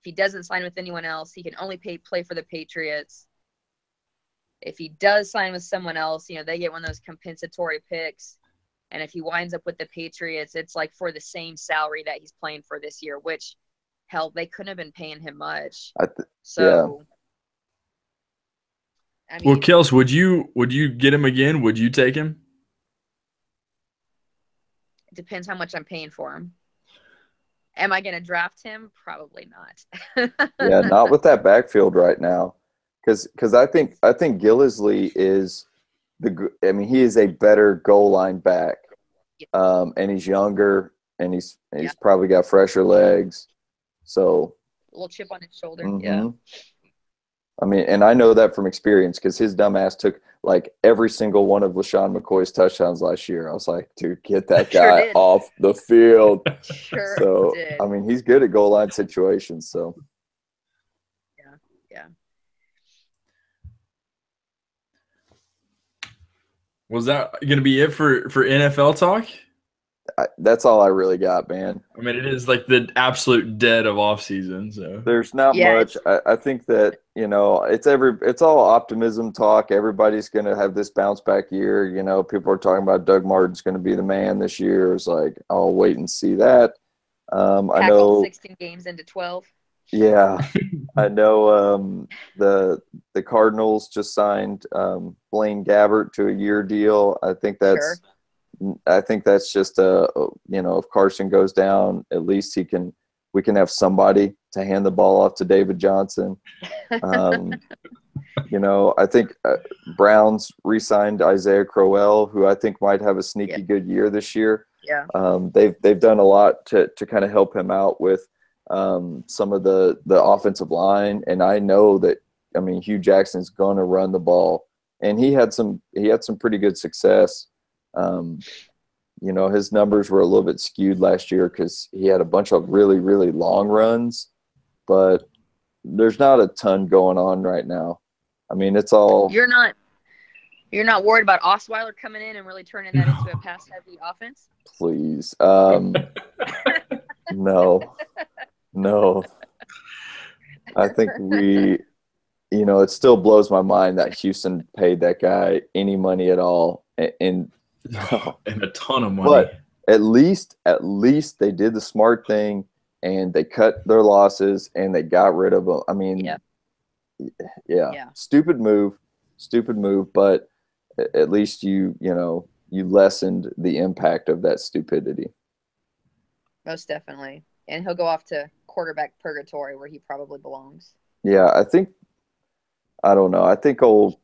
if he doesn't sign with anyone else, he can only pay play for the Patriots. If he does sign with someone else, you know they get one of those compensatory picks. And if he winds up with the Patriots, it's like for the same salary that he's playing for this year, which hell, they couldn't have been paying him much.
I th-
So, I mean,
Well, Kels, would you would you get him again? Would you take him?
Depends how much I'm paying for him. Am I going to draft him? Probably not. (laughs)
yeah, not with that backfield right now. Cuz cuz I think I think Gillislee is the I mean he is a better goal line back. Um and he's younger and he's he's
Yeah.
probably got fresher legs. So,
A little chip on his shoulder. Yeah.
mhm. I mean, and I know that from experience because his dumbass took like every single one of LeSean McCoy's touchdowns last year. I was like, dude, get that (laughs) guy
did.
off the field. (laughs)
Sure
so,
did.
I mean, he's good at goal line situations. So,
yeah, yeah.
Was that going to be it for for NFL talk?
I, that's all I really got, man.
I mean, it is like the absolute dead of off season. So
There's not
Yeah,
much. I, I think that you know it's every it's all optimism talk. Everybody's going to have this bounce back year. You know, people are talking about Doug Martin's going to be the man this year. It's like I'll wait and see that. Um, I know.
16 games into 12.
Yeah, (laughs) I know. Um, the the Cardinals just signed um, Blaine Gabbert to a year deal. I think that's. I think that's just a you know if Carson goes down, at least he can we can have somebody to hand the ball off to David Johnson. Um, (laughs) you know, I think uh, Browns re-signed Isaiah Crowell, who I think might have a sneaky
Yeah.
good year this year.
Yeah.
Um, they've they've done a lot to to kind of help him out with um, some of the the offensive line, and I know that I mean Hue Jackson's going to run the ball, and he had some he had some pretty good success. Um, you know, his numbers were a little bit skewed last year because he had a bunch of really really long runs, but there's not a ton going on right now. I mean, it's all
You're not you're not worried about Osweiler coming in and really turning that into a pass heavy offense?
please. Um, (laughs) no, no. I think we, you know, it still blows my mind that Houston paid that guy any money at all, and, and (laughs)
and a ton of money.
But- at least, at least they did the smart thing and they cut their losses and they got rid of them. I mean,
Yeah.
yeah,
Yeah.
stupid move, stupid move, but at least you, you know, you lessened the impact of that stupidity.
Most definitely. And he'll go off to quarterback purgatory where he probably belongs.
Yeah, I think I don't know. I think old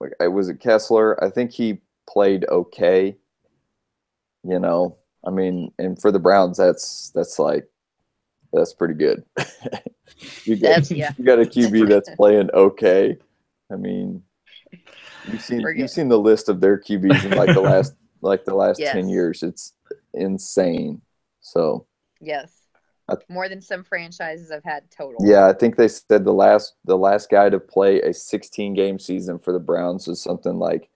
like I was it Kessler. I think he played okay. You know, I mean, and for the Browns, that's that's like that's pretty good. (laughs) you got
yeah. (laughs)
you got a QB that's playing okay. I mean, you've seen you've seen the list of their QBs in like the (laughs) last like the last ten years. It's insane. So
Yes. More than some franchises have had total.
Yeah, I think they said the last the last guy to play a 16 game season for the Browns was something like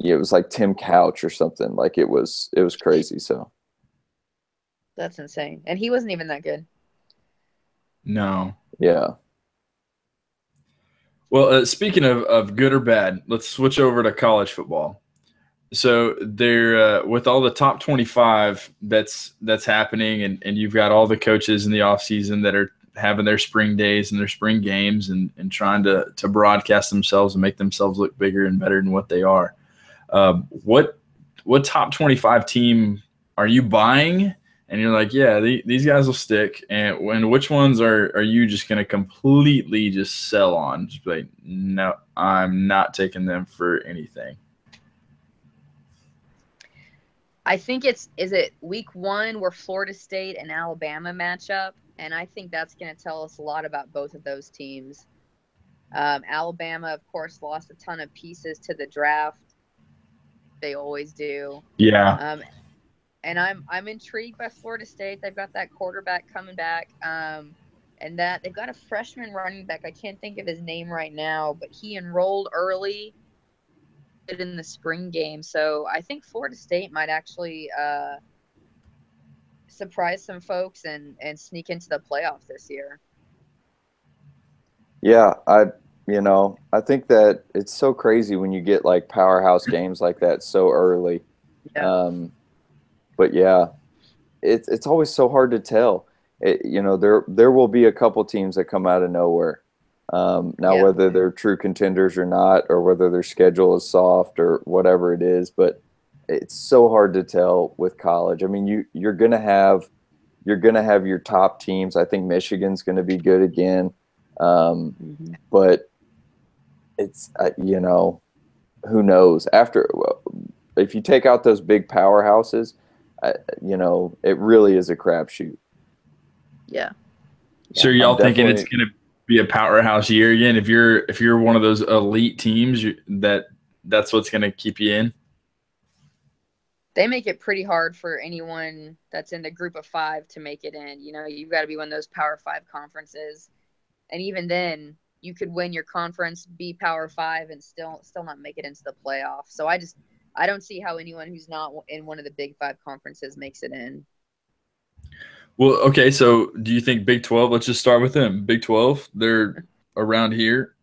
yeah, it was like Tim Couch or something. Like it was it was crazy. So
That's insane. And he wasn't even that good.
no.
yeah.
Well, uh, speaking of, of good or bad, let's switch over to college football. So there, uh, with all the top twenty-five that's that's happening, and, and you've got all the coaches in the off season that are having their spring days and their spring games, and, and trying to to broadcast themselves and make themselves look bigger and better than what they are. Um, what what top twenty-five team are you buying? And you're like, yeah, the, these guys will stick. And when which ones are are you just going to completely just sell on? Just like, no, I'm not taking them for anything.
I think it's is it week one where Florida State and Alabama match up, and I think that's going to tell us a lot about both of those teams. Um, Alabama, of course, lost a ton of pieces to the draft. They always do.
Yeah,
Um, and I'm I'm intrigued by Florida State. They've got that quarterback coming back, um, and that they've got a freshman running back. I can't think of his name right now, but he enrolled early in the spring game. So I think Florida State might actually uh, surprise some folks and and sneak into the playoff this year.
Yeah, I you know, I think that it's so crazy when you get like powerhouse games like that so early.
Yeah.
Um, but yeah, it's it's always so hard to tell. It, you know, there there will be a couple teams that come out of nowhere. Um, now,
Yeah.
whether they're true contenders or not, or whether their schedule is soft or whatever it is, but it's so hard to tell with college. I mean, you you're gonna have you're gonna have your top teams. I think Michigan's gonna be good again, um, but it's uh, you know who knows after if you take out those big powerhouses, uh, you know it really is a crapshoot.
Yeah.
so
Yeah,
y'all
I'm
thinking it's going to be a powerhouse year again? If you're if you're one of those elite teams, you, that that's what's going to keep you in.
they make it pretty hard for anyone that's in the group of five to make it in. You know, you've got to be one of those power five conferences. And even then, you could win your conference, be power five, and still still not make it into the playoff. So I just I don't see how anyone who's not in one of the Big Five conferences makes it in.
Well, okay. So, do you think Big Twelve? Let's just start with them. Big Twelve, they're (laughs) around here.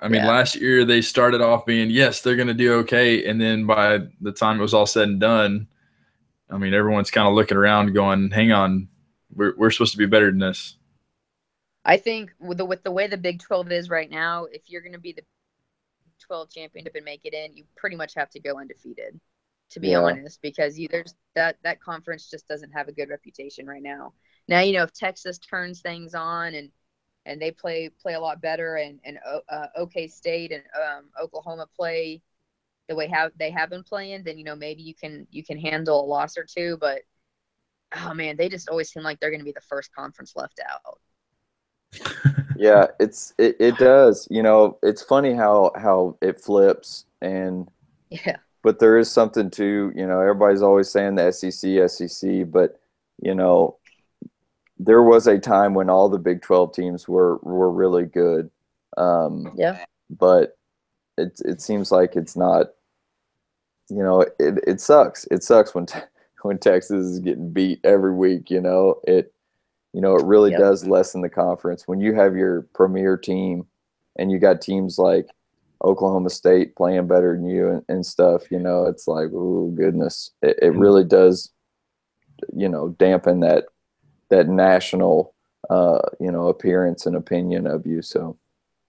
I mean,
Yeah.
last year they started off being yes, they're going to do okay, and then by the time it was all said and done, I mean, everyone's kind of looking around, going, "Hang on, we're we're supposed to be better than this."
I think with the with the way the Big Twelve is right now, if you're going to be the Twelve championship and make it in, you pretty much have to go undefeated. To be
Yeah.
honest, because you there's that that conference just doesn't have a good reputation right now. Now you know if Texas turns things on and and they play play a lot better and and uh, OK State and um, Oklahoma play the way how they have been playing, then you know maybe you can you can handle a loss or two. But oh man, they just always seem like they're going to be the first conference left out.
Yeah it's it, it does you know it's funny how how it flips and
Yeah.
but there is something to you know everybody's always saying the sec sec but you know there was a time when all the big 12 teams were were really good um
Yeah.
but it it seems like it's not you know it it sucks it sucks when (laughs) when texas is getting beat every week you know it you know it really
Yep.
does lessen the conference when you have your premier team and you got teams like oklahoma state playing better than you and, and stuff you know it's like oh goodness it, it really does you know dampen that that national uh you know appearance and opinion of you so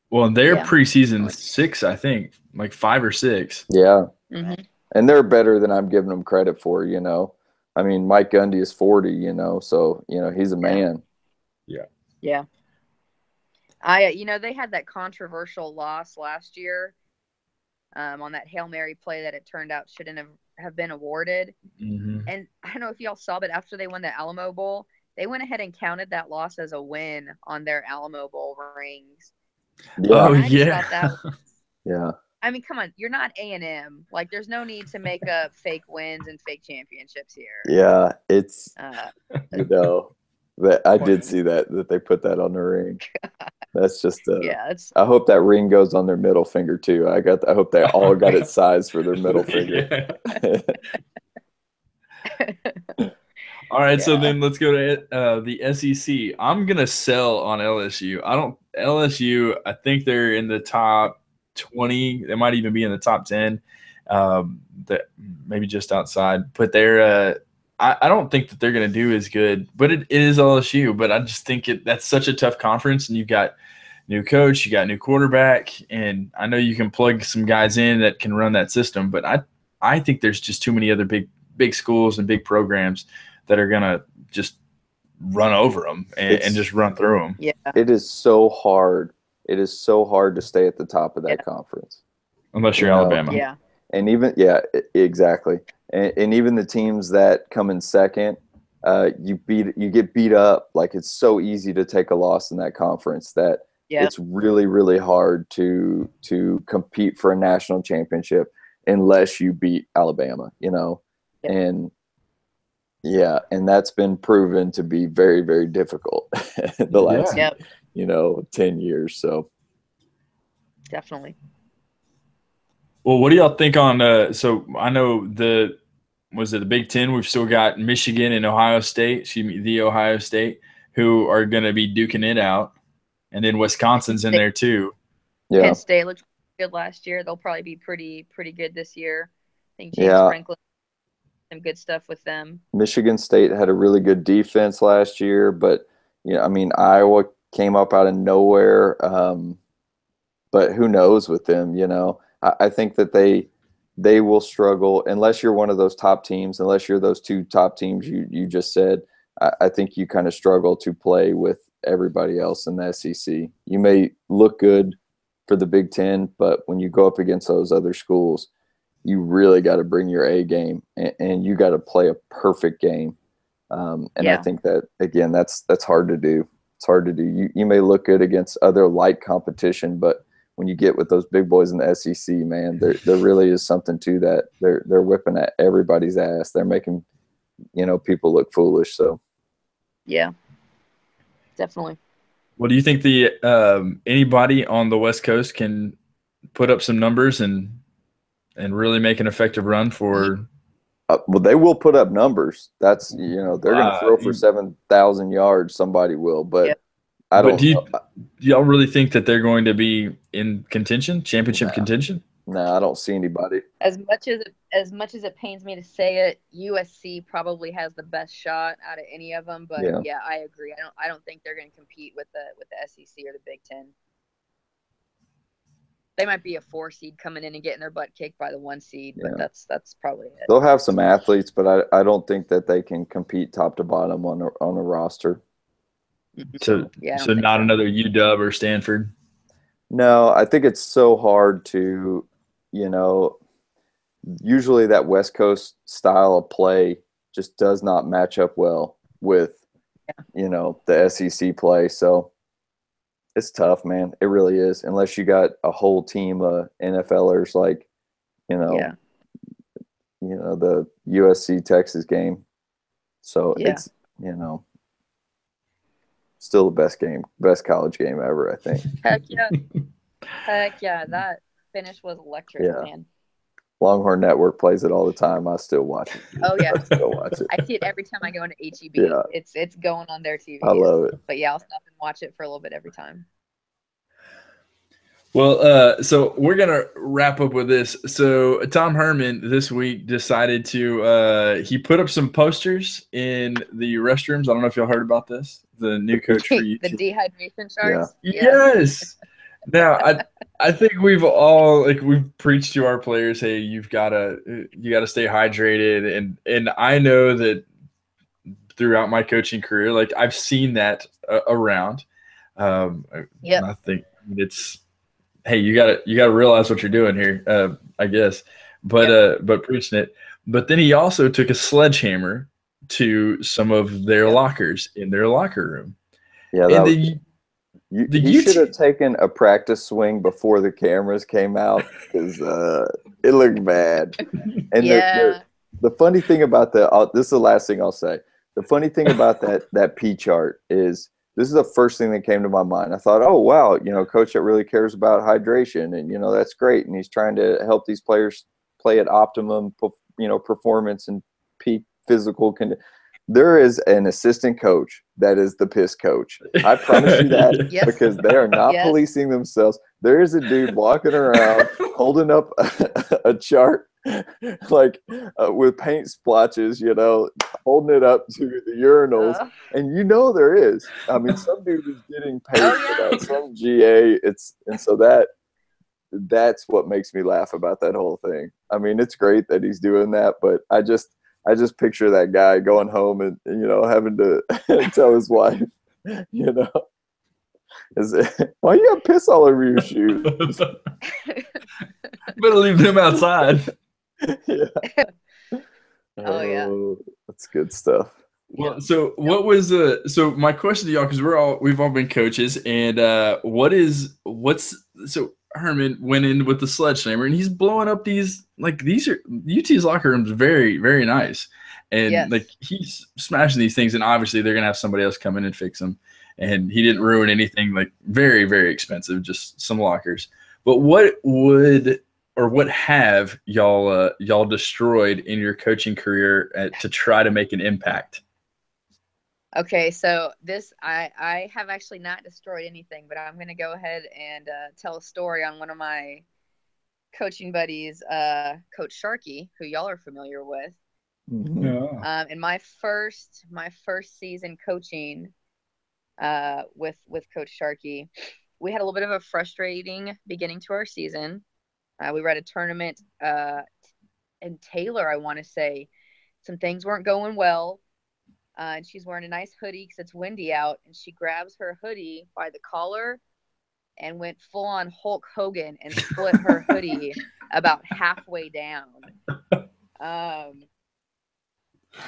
Well, and they're
Yeah.
preseason six, I think, like five or six.
yeah
hmm
and they're better than I'm giving them credit for. You know, I mean, Mike Gundy is 40. You know, so you know he's a man.
Yeah. Yeah. I, you know, they had that controversial loss last year um, on that Hail Mary play that it turned out shouldn't have, have been awarded.
Mm-hmm.
And I don't know if y'all saw, but after they won the Alamo Bowl, they went ahead and counted that loss as a win on their Alamo Bowl rings.
Yeah,
Oh yeah.
thought that- (laughs)
yeah,
I mean, come on, you're not A and M. Like, there's no need to make up (laughs) fake wins and fake championships here.
yeah. It's
Uh,
you know that I did see that that they put that on the ring. That's just. Uh,
yeah, it's
I hope that ring goes on their middle finger too. I got. I hope they all got it (laughs) sized for their middle finger. (laughs)
All right, so then let's go to uh, the SEC. I'm gonna sell on LSU. I don't LSU. I think they're in the top twenty. They might even be in the top ten. Um, that maybe just outside. But they're. Uh, I, I don't think that they're gonna do as good. But it, it is LSU. But I just think it that's such a tough conference, and you've got new coach, you got new quarterback, and I know you can plug some guys in that can run that system. But I I think there's just too many other big big schools and big programs that are gonna just run over them and, and just run through them.
yeah,
it is so hard. It is so hard to stay at the top of that
Yeah.
conference.
Unless you're
You know,
Alabama.
yeah,
and even yeah exactly and, and even the teams that come in second uh, you beat you get beat up like it's so easy to take a loss in that conference that
yeah.
it's really really hard to to compete for a national championship unless you beat alabama you know
Yeah.
and yeah and that's been proven to be very very difficult (laughs) the last
Yep,
you know 10 years so
definitely.
Well, what do y'all think on? Uh, so I know the was it the Big Ten? We've still got Michigan and Ohio State. Excuse me, the Ohio State who are going to be duking it out, and then Wisconsin's in there too.
yeah
Penn State looked good last year. They'll probably be pretty pretty good this year. I think James
Yeah.
Franklin some good stuff with them.
Michigan State had a really good defense last year, but you know, I mean, Iowa came up out of nowhere. Um, but who knows with them? You know, I, I think that they they will struggle unless you're one of those top teams. Unless you're those two top teams you you just said. I, I think you kind of struggle to play with everybody else in the SEC. You may look good for the Big Ten, but when you go up against those other schools, you really got to bring your A game and, and you got to play a perfect game. Um, and I think that again, that's that's hard to do. It's hard to do. You you may look good against other light competition, but when you get with those big boys in the SEC, man, there there really is something to that. They're they're whipping at everybody's ass. They're making you know people look foolish. So
Yeah, definitely.
Well, do you think the um, anybody on the West Coast can put up some numbers and and really make an effective run for.
Uh, well, they will put up numbers. That's you know they're going to
Uh,
throw for
you-
seven thousand yards. Somebody will, but
Yep.
I don't.
But do you, do y'all really think that they're going to be in contention, championship
No.
contention?
No, I don't see anybody.
As much as it, as much as it pains me to say it, USC probably has the best shot out of any of them. But
Yeah.
yeah, I agree. I don't I don't think they're going to compete with the with the SEC or the Big Ten. They might be a four seed coming in and getting their butt kicked by the one seed,
Yeah.
but that's that's probably it.
They'll have some athletes, but I, I don't think that they can compete top to bottom on a, on a roster. Mm-hmm.
So,
Yeah, I don't
so
think
not another UW or Stanford.
No, I think it's so hard to, you know, usually that West Coast style of play just does not match up well with, you know, the SEC play. So it's tough, man. It really is. Unless you got a whole team of NFLers like, you know,
Yeah.
you know, the USC Texas game. So
Yeah.
it's, you know, still the best game, best college game ever, I think.
Heck yeah. (laughs) Heck yeah. That finish was electric,
Yeah.
man.
Longhorn Network plays it all the time. I still watch it.
Oh yeah.
I still watch it.
I see it every time I go into HEB.
Yeah.
It's it's going on their TV.
I love it.
But yeah, I'll stop and watch it for a little bit every time.
Well, uh, so we're gonna wrap up with this. So Tom Herman this week decided to uh, he put up some posters in the restrooms. I don't know if y'all heard about this. The new coach (laughs) for you,
the
UT.
dehydration sharks.
Yes. (laughs) Now I I think we've all like we've preached to our players, hey, you've gotta you gotta stay hydrated, and and I know that throughout my coaching career, like I've seen that uh, around. Um,
Yep.
I think it's hey, you gotta you gotta realize what you're doing here. Uh, I guess, but uh, but preaching it. But then he also took a sledgehammer to some of their lockers in their locker room,
Yeah,
and
was,
the
you,
the
you
UT
should have taken a practice swing before the cameras came out because uh, it looked bad. (laughs) And the-
yeah.
the, the funny thing about the uh, this is the last thing I'll say. The funny thing about that (laughs) that P chart is this is the first thing that came to my mind. I thought, oh wow, you know, coach that really cares about hydration, and you know that's great, and he's trying to help these players play at optimum, you know, performance and peak physical condition. There is an assistant coach that is the piss coach. I promise you that (laughs)
Yes.
because they are not
Yes.
policing themselves. There is a dude walking around (laughs) holding up a, chart like uh, with paint splotches, you know, holding it up to the urinals,
Uh,
and you know there is. I mean, some dude is getting paid
Oh,
for that, some GA. It's and so that that's what makes me laugh about that whole thing. I mean, it's great that he's doing that, but I just I just picture that guy going home and you know having to (laughs) tell his wife, (laughs) you know, is it why you got piss all over your shoes? (laughs)
Better leave them outside.
yeah.
Oh, yeah.
that's good stuff.
Well, so what was the so my question to y'all because we're all we've all been coaches and uh what is what's so Herman went in with the sledgehammer and he's blowing up these like these are UT's locker rooms very very nice. And
Yes.
like he's smashing these things and obviously they're gonna have somebody else come in and fix them and he didn't ruin anything like very very expensive just some lockers. But what would or what have y'all uh, y'all destroyed in your coaching career at, to try to make an impact
Okay, so this I I have actually not destroyed anything, but I'm gonna go ahead and uh, tell a story on one of my coaching buddies, uh, Coach Sharkey, who y'all are familiar with.
Mhm.
Um, in my first my first season coaching uh, with with Coach Sharkey, we had a little bit of a frustrating beginning to our season. Uh, we were at a tournament uh, in Taylor, I want to say. Some things weren't going well. Uh, and she's wearing a nice hoodie because it's windy out. And she grabs her hoodie by the collar and went full on Hulk Hogan and split her (laughs) hoodie about halfway down. Um,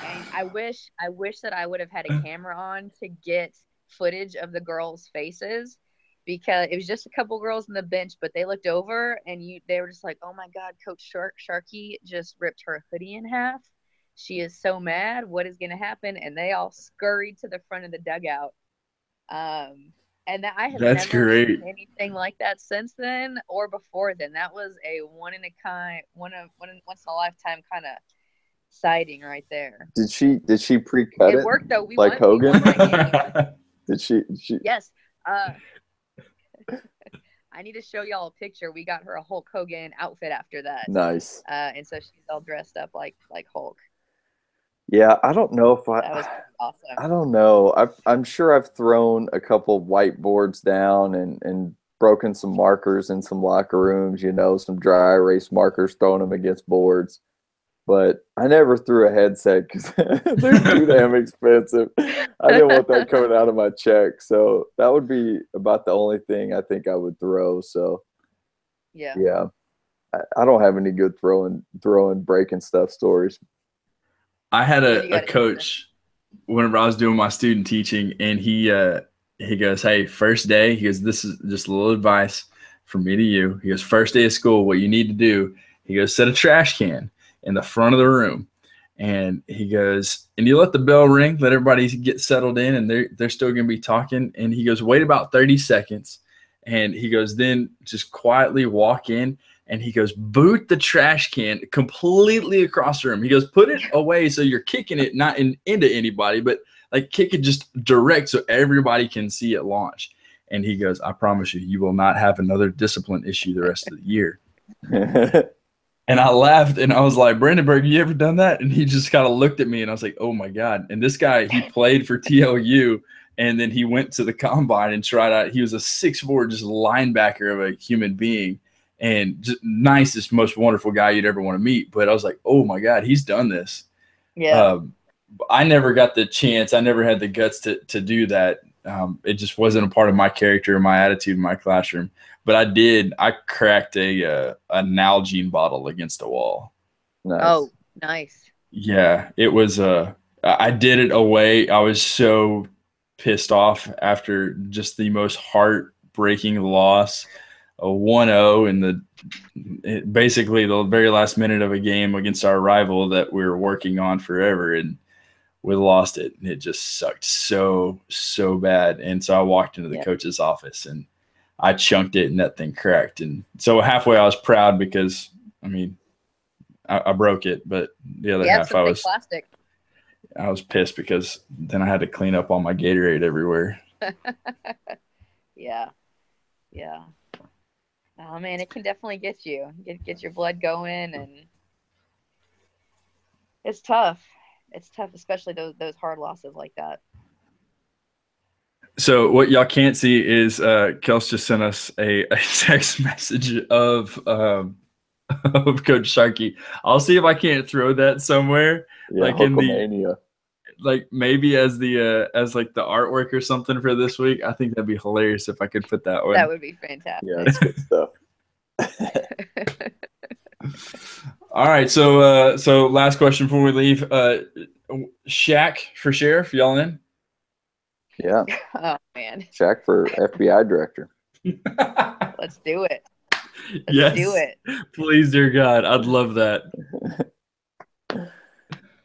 and I wish I wish that I would have had a camera on to get footage of the girls' faces because it was just a couple girls in the bench, but they looked over and you they were just like, "Oh my God, Coach Shark Sharkey just ripped her hoodie in half. She is so mad. What is going to happen?" And they all scurried to the front of the dugout. Um, and that I have
That's
never
great.
seen anything like that since then or before then. That was a one in a kind, one of one in, once in a lifetime kind of sighting right there.
Did she did she pre-cut
it
it?
worked though. We
like
won, we
Hogan?
that game. (laughs)
Did she she
Yes. Uh, (laughs) I need to show y'all a picture. We got her a Hulk Hogan outfit after that.
nice.
Uh, and so she's all dressed up like like Hulk.
Yeah, I don't know if I
awesome. (sighs)
I don't know. I've, I'm sure I've thrown a couple whiteboards down and, and broken some markers in some locker rooms, you know, some dry erase markers, throwing them against boards. But I never threw a headset because (laughs) they're too damn (laughs) expensive. I didn't want that coming out of my check. So that would be about the only thing I think I would throw. So
Yeah.
yeah, I, I don't have any good throwing, throwing, breaking stuff stories.
I had a, a coach whenever I was doing my student teaching, and he uh, he goes, "Hey, first day," he goes, "This is just a little advice from me to you." He goes, first day of school, what you need to do," he goes, "set a trash can in the front of the room." And he goes, and you let the bell ring, let everybody get settled in, and they're they're still gonna be talking. And he goes, wait about 30 seconds. And he goes, then just quietly walk in and he goes, boot the trash can completely across the room. He goes, put it away so you're kicking it not in, into anybody, but like kick it just direct so everybody can see it launch. And he goes, I promise you, you will not have another discipline issue the rest of the year. (laughs) And I laughed and I was like, Brandenburg, you ever done that? And he just kind of looked at me and I was like, oh my God. And this guy, he played for TLU and then he went to the combine and tried out. He was a six 6'4, just linebacker of a human being and just nicest, most wonderful guy you'd ever want to meet. But I was like, oh my God, he's done this.
Yeah.
Um, I never got the chance. I never had the guts to to do that. Um, it just wasn't a part of my character or my attitude in my classroom. But I did. I cracked a uh, a Nalgene bottle against a wall.
nice.
oh, nice.
Yeah, it was. Uh, I did it away. I was so pissed off after just the most heartbreaking loss, a 1-0 in the basically the very last minute of a game against our rival that we were working on forever, and we lost it. And it just sucked so so bad. And so I walked into the
Yeah.
coach's office and I chunked it, and that thing cracked. And so halfway I was proud because I mean. I, I broke it, but the other
Yeah,
half I was
plastic.
I was pissed because then I had to clean up all my Gatorade everywhere. (laughs)
Yeah. Yeah. Oh man, it can definitely get you. Get get your blood going and it's tough. It's tough, especially those those hard losses like that.
So what y'all can't see is uh Kels just sent us a, a (laughs) text message of um (laughs) of Coach Sharkey. I'll see if I can't throw that somewhere.
Yeah,
like in the-
Hulkamania.
Like maybe as the uh as like the artwork or something for this week. I think that'd be hilarious if I could put that one.
That would be fantastic.
Yeah, that's good stuff. (laughs)
All right, so uh so last question before we leave. Uh Shaq for sheriff, y'all in?
Yeah, (laughs)
oh man,
Shaq for FBI director. (laughs)
let's do it. Let's
yes.
do it.
Please, dear God, I'd love that.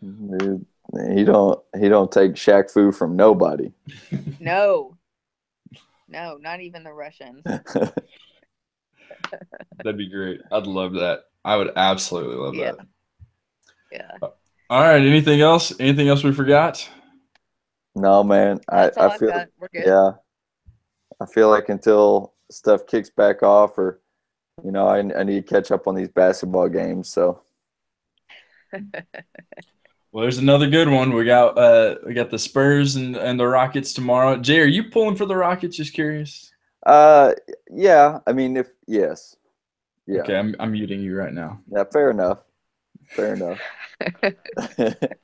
Dude, he don't he don't take Shaq Fu from nobody.
No. No, not even the Russians. (laughs) (laughs)
That'd be great. I'd love that. I would absolutely love
Yeah.
that.
Yeah.
Uh, all right. Anything else? Anything else we forgot?
no man, I,
That's
I
I
feel
got. We're good.
yeah, I feel like until stuff kicks back off, or you know, I, I need to catch up on these basketball games. So (laughs)
Well, there's another good one. We got uh we got the Spurs and, and the Rockets tomorrow. Jay, are you pulling for the Rockets? Just curious.
uh, yeah, I mean, if yes, yeah,
Okay, I'm I'm muting you right now.
yeah, fair enough, fair enough. (laughs)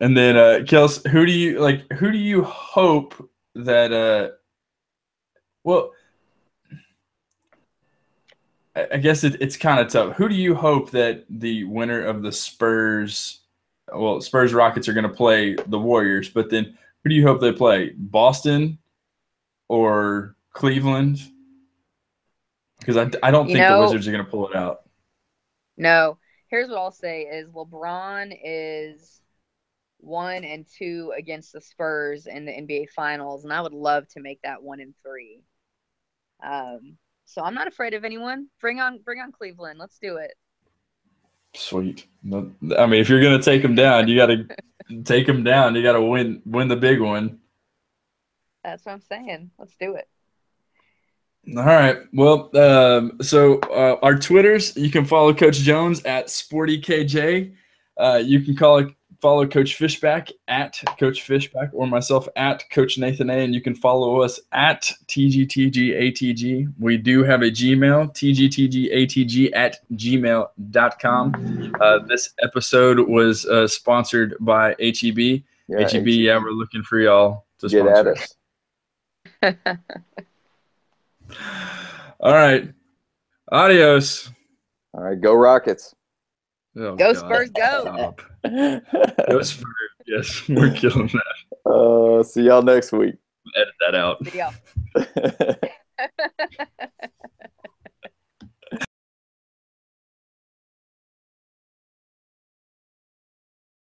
And then uh Kels, who do you like who do you hope that uh well I guess it, it's kind of tough. Who do you hope that the winner of the Spurs well, Spurs Rockets are going to play the Warriors, but then who do you hope they play? Boston or Cleveland? Because I, I don't
You
think
know-
the Wizards are going to pull it out.
no. Here's what I'll say is LeBron is one and two against the Spurs in the NBA Finals, and I would love to make that one and three. Um, so I'm not afraid of anyone. Bring on, bring on Cleveland. Let's do it.
Sweet. No, I mean, if you're gonna take them down, you got to (laughs) take them down. You got to win win the big one.
That's what I'm saying. Let's do it.
All right. Well, um, so uh, our Twitters, you can follow Coach Jones at SportyKJ. Uh, you can call it, follow Coach Fishback at Coach Fishback or myself at Coach Nathan A. And you can follow us at TGTGATG. We do have a Gmail, TGTGATG at gmail.com. Uh, this episode was uh, sponsored by HEB.
Yeah,
HEB, yeah, we're looking for y'all to
get
sponsor.
at us. (laughs)
All right. Adios.
All right, go Rockets.
Oh,
Go
God.
Spurs, go.
Stop. (laughs) Go Spurs. Yes, we're (laughs) killing that.
uh, see y'all next week.
Edit that out.
See y'all. (laughs)